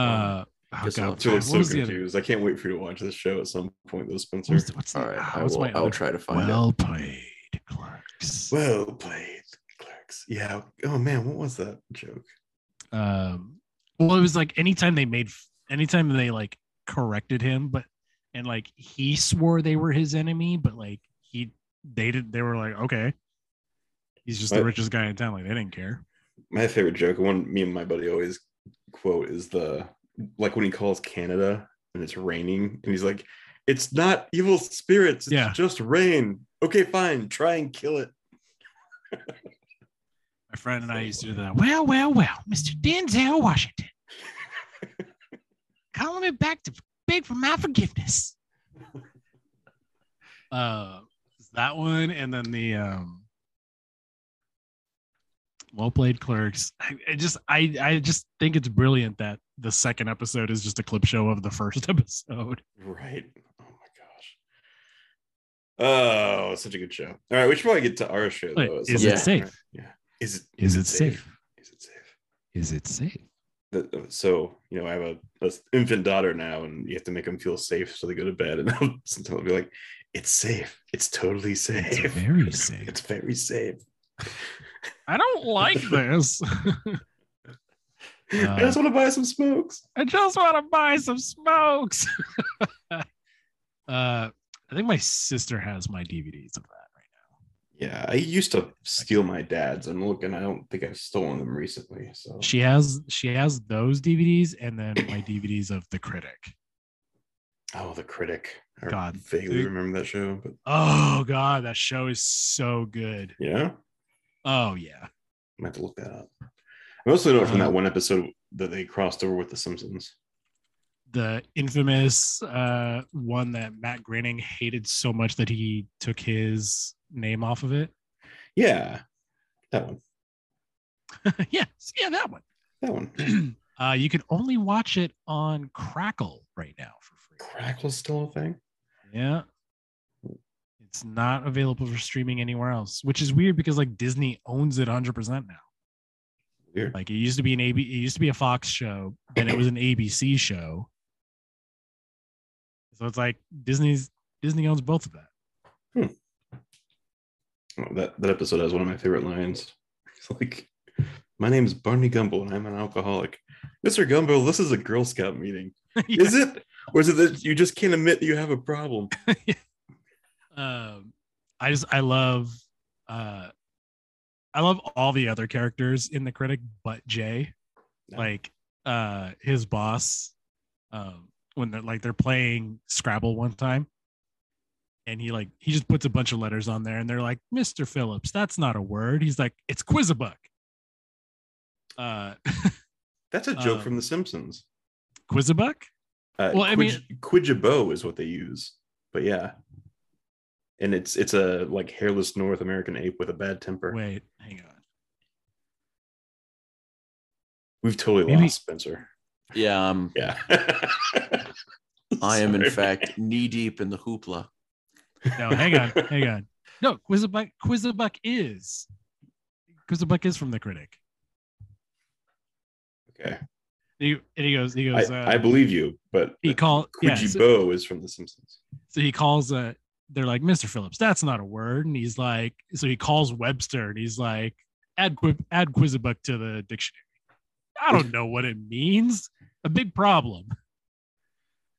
I'll god, have So what I'm so was other? confused. I can't wait for you to watch this show at some point, though, Spencer. What's, what's, All the, ah, I what's will, my I'll other- try to find it. well played, Clerks. Well played, clerks. Yeah. Oh man, what was that joke? Um, well, it was like anytime they made, anytime they like corrected him, but and like he swore they were his enemy, but like he, they did, they were like, okay, he's just the richest guy in town. Like they didn't care. My favorite joke, one me and my buddy always quote, is the like when he calls Canada and it's raining, and he's like, "It's not evil spirits. It's Yeah. just rain." Okay, fine. Try and kill it. My friend and I used to do that. Well, well, well, Mr. Denzel Washington, calling me back to beg for my forgiveness. Uh, that one, and then the um, well played clerks. I, I just, I, I just think it's brilliant that the second episode is just a clip show of the first episode. Right. Oh my gosh. Oh, such a good show. All right, we should probably get to our show though. is it safe? right? Yeah. Is it? Is it safe? Is it safe? Is it safe? Uh, so you know i have a, a infant daughter now and you have to make them feel safe so they go to bed and I'll, sometimes i'll be like it's safe it's totally safe It's very safe. it's very safe I don't like this. i just want to buy some smokes I just want to buy some smokes. uh, I think my sister has my DVDs of that right now. yeah i used to steal my dad's i'm looking i don't think i've stolen them recently so. She has she has those DVDs and then my DVDs of The Critic. oh the critic i God, vaguely dude. remember that show but Oh god, that show is so good. yeah Oh yeah. i might have to look that up i mostly know it from Uh, that one episode that they crossed over with the simpsons The infamous uh one that Matt Groening hated so much that he took his name off of it. yeah that one yes, yeah, that one. that one uh, you can only watch it on Crackle right now for free. crackle's still a thing Yeah. It's not available for streaming anywhere else, which is weird because like Disney owns it 100% now. weird Like it used to be an AB, it used to be a Fox show, then it was an ABC show. So it's like Disney's Disney owns both of that. Hmm. Oh, that that episode has one of my favorite lines. It's like, "My name is Barney Gumble, and I'm an alcoholic." Mr. Gumble, this is a Girl Scout meeting. Is it, or is it that you just can't admit that you have a problem? um i just i love uh i love all the other characters in the critic but jay. Like uh his boss um when they're like they're playing scrabble one time and he like he just puts a bunch of letters on there and they're like mr phillips that's not a word. He's like it's quizabuck uh That's a joke Um, from The Simpsons. quizabuck Uh, well, I mean- Quid- Quidjabo is what they use, but yeah, and it's it's a like hairless North American ape with a bad temper. wait hang on We've totally Maybe- lost Spencer. Yeah, um, Yeah, I am in fact knee deep in the hoopla. no hang on hang on no quizabuck quizabuck is quizabuck is from the critic okay. he, and he goes he I, goes uh, I believe you, but he call yeah, so, Quidjibo is from The Simpsons. so he calls uh they're like mr phillips that's not a word. And he's like so he calls webster and he's like add add quizabuck to the dictionary. I don't know what it means. A big problem.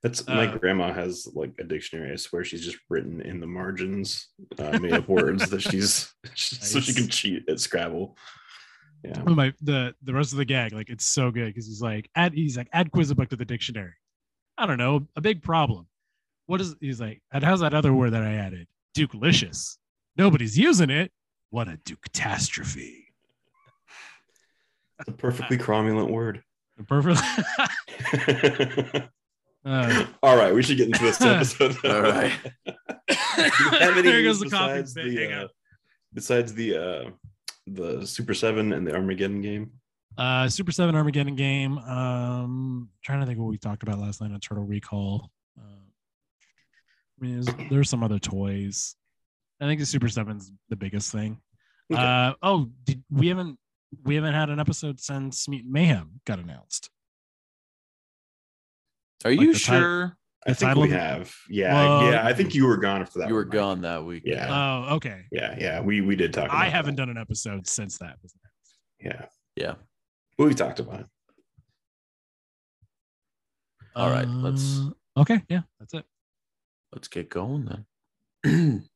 That's my Uh, grandma has like a dictionary. I swear she's just written in the margins, uh, made up words that she's so she can cheat at Scrabble. Yeah, Oh my the the rest of the gag like it's so good because he's like add he's like add quizabuck to the dictionary. I don't know a big problem what is he's like and how's that other word that i added dukelicious nobody's using it what a duke catastrophe it's a perfectly cromulent word. perfect uh, All right, we should get into this episode. All right. Do you have any there goes the coughing besides fit. the uh, on. besides the uh, the Super Seven and the Armageddon game? Uh, Super Seven Armageddon game. Um, trying to think what we talked about last night on Turtle Recall. I mean, there's, there's some other toys. I think the Super Seven's the biggest thing. Okay. Uh, oh, did, we haven't we haven't had an episode since Mutant Mayhem got announced. Are Like you the title- sure I think we of the- have. Yeah, Well- yeah. I think you were gone for that. you were one, gone that week? Yeah. Oh, okay. Yeah, yeah. We we did talk. About I haven't that. done an episode since that. Yeah, Yeah. but we talked about it. All right, let's- Uh, Okay, yeah, that's it. Let's get going then.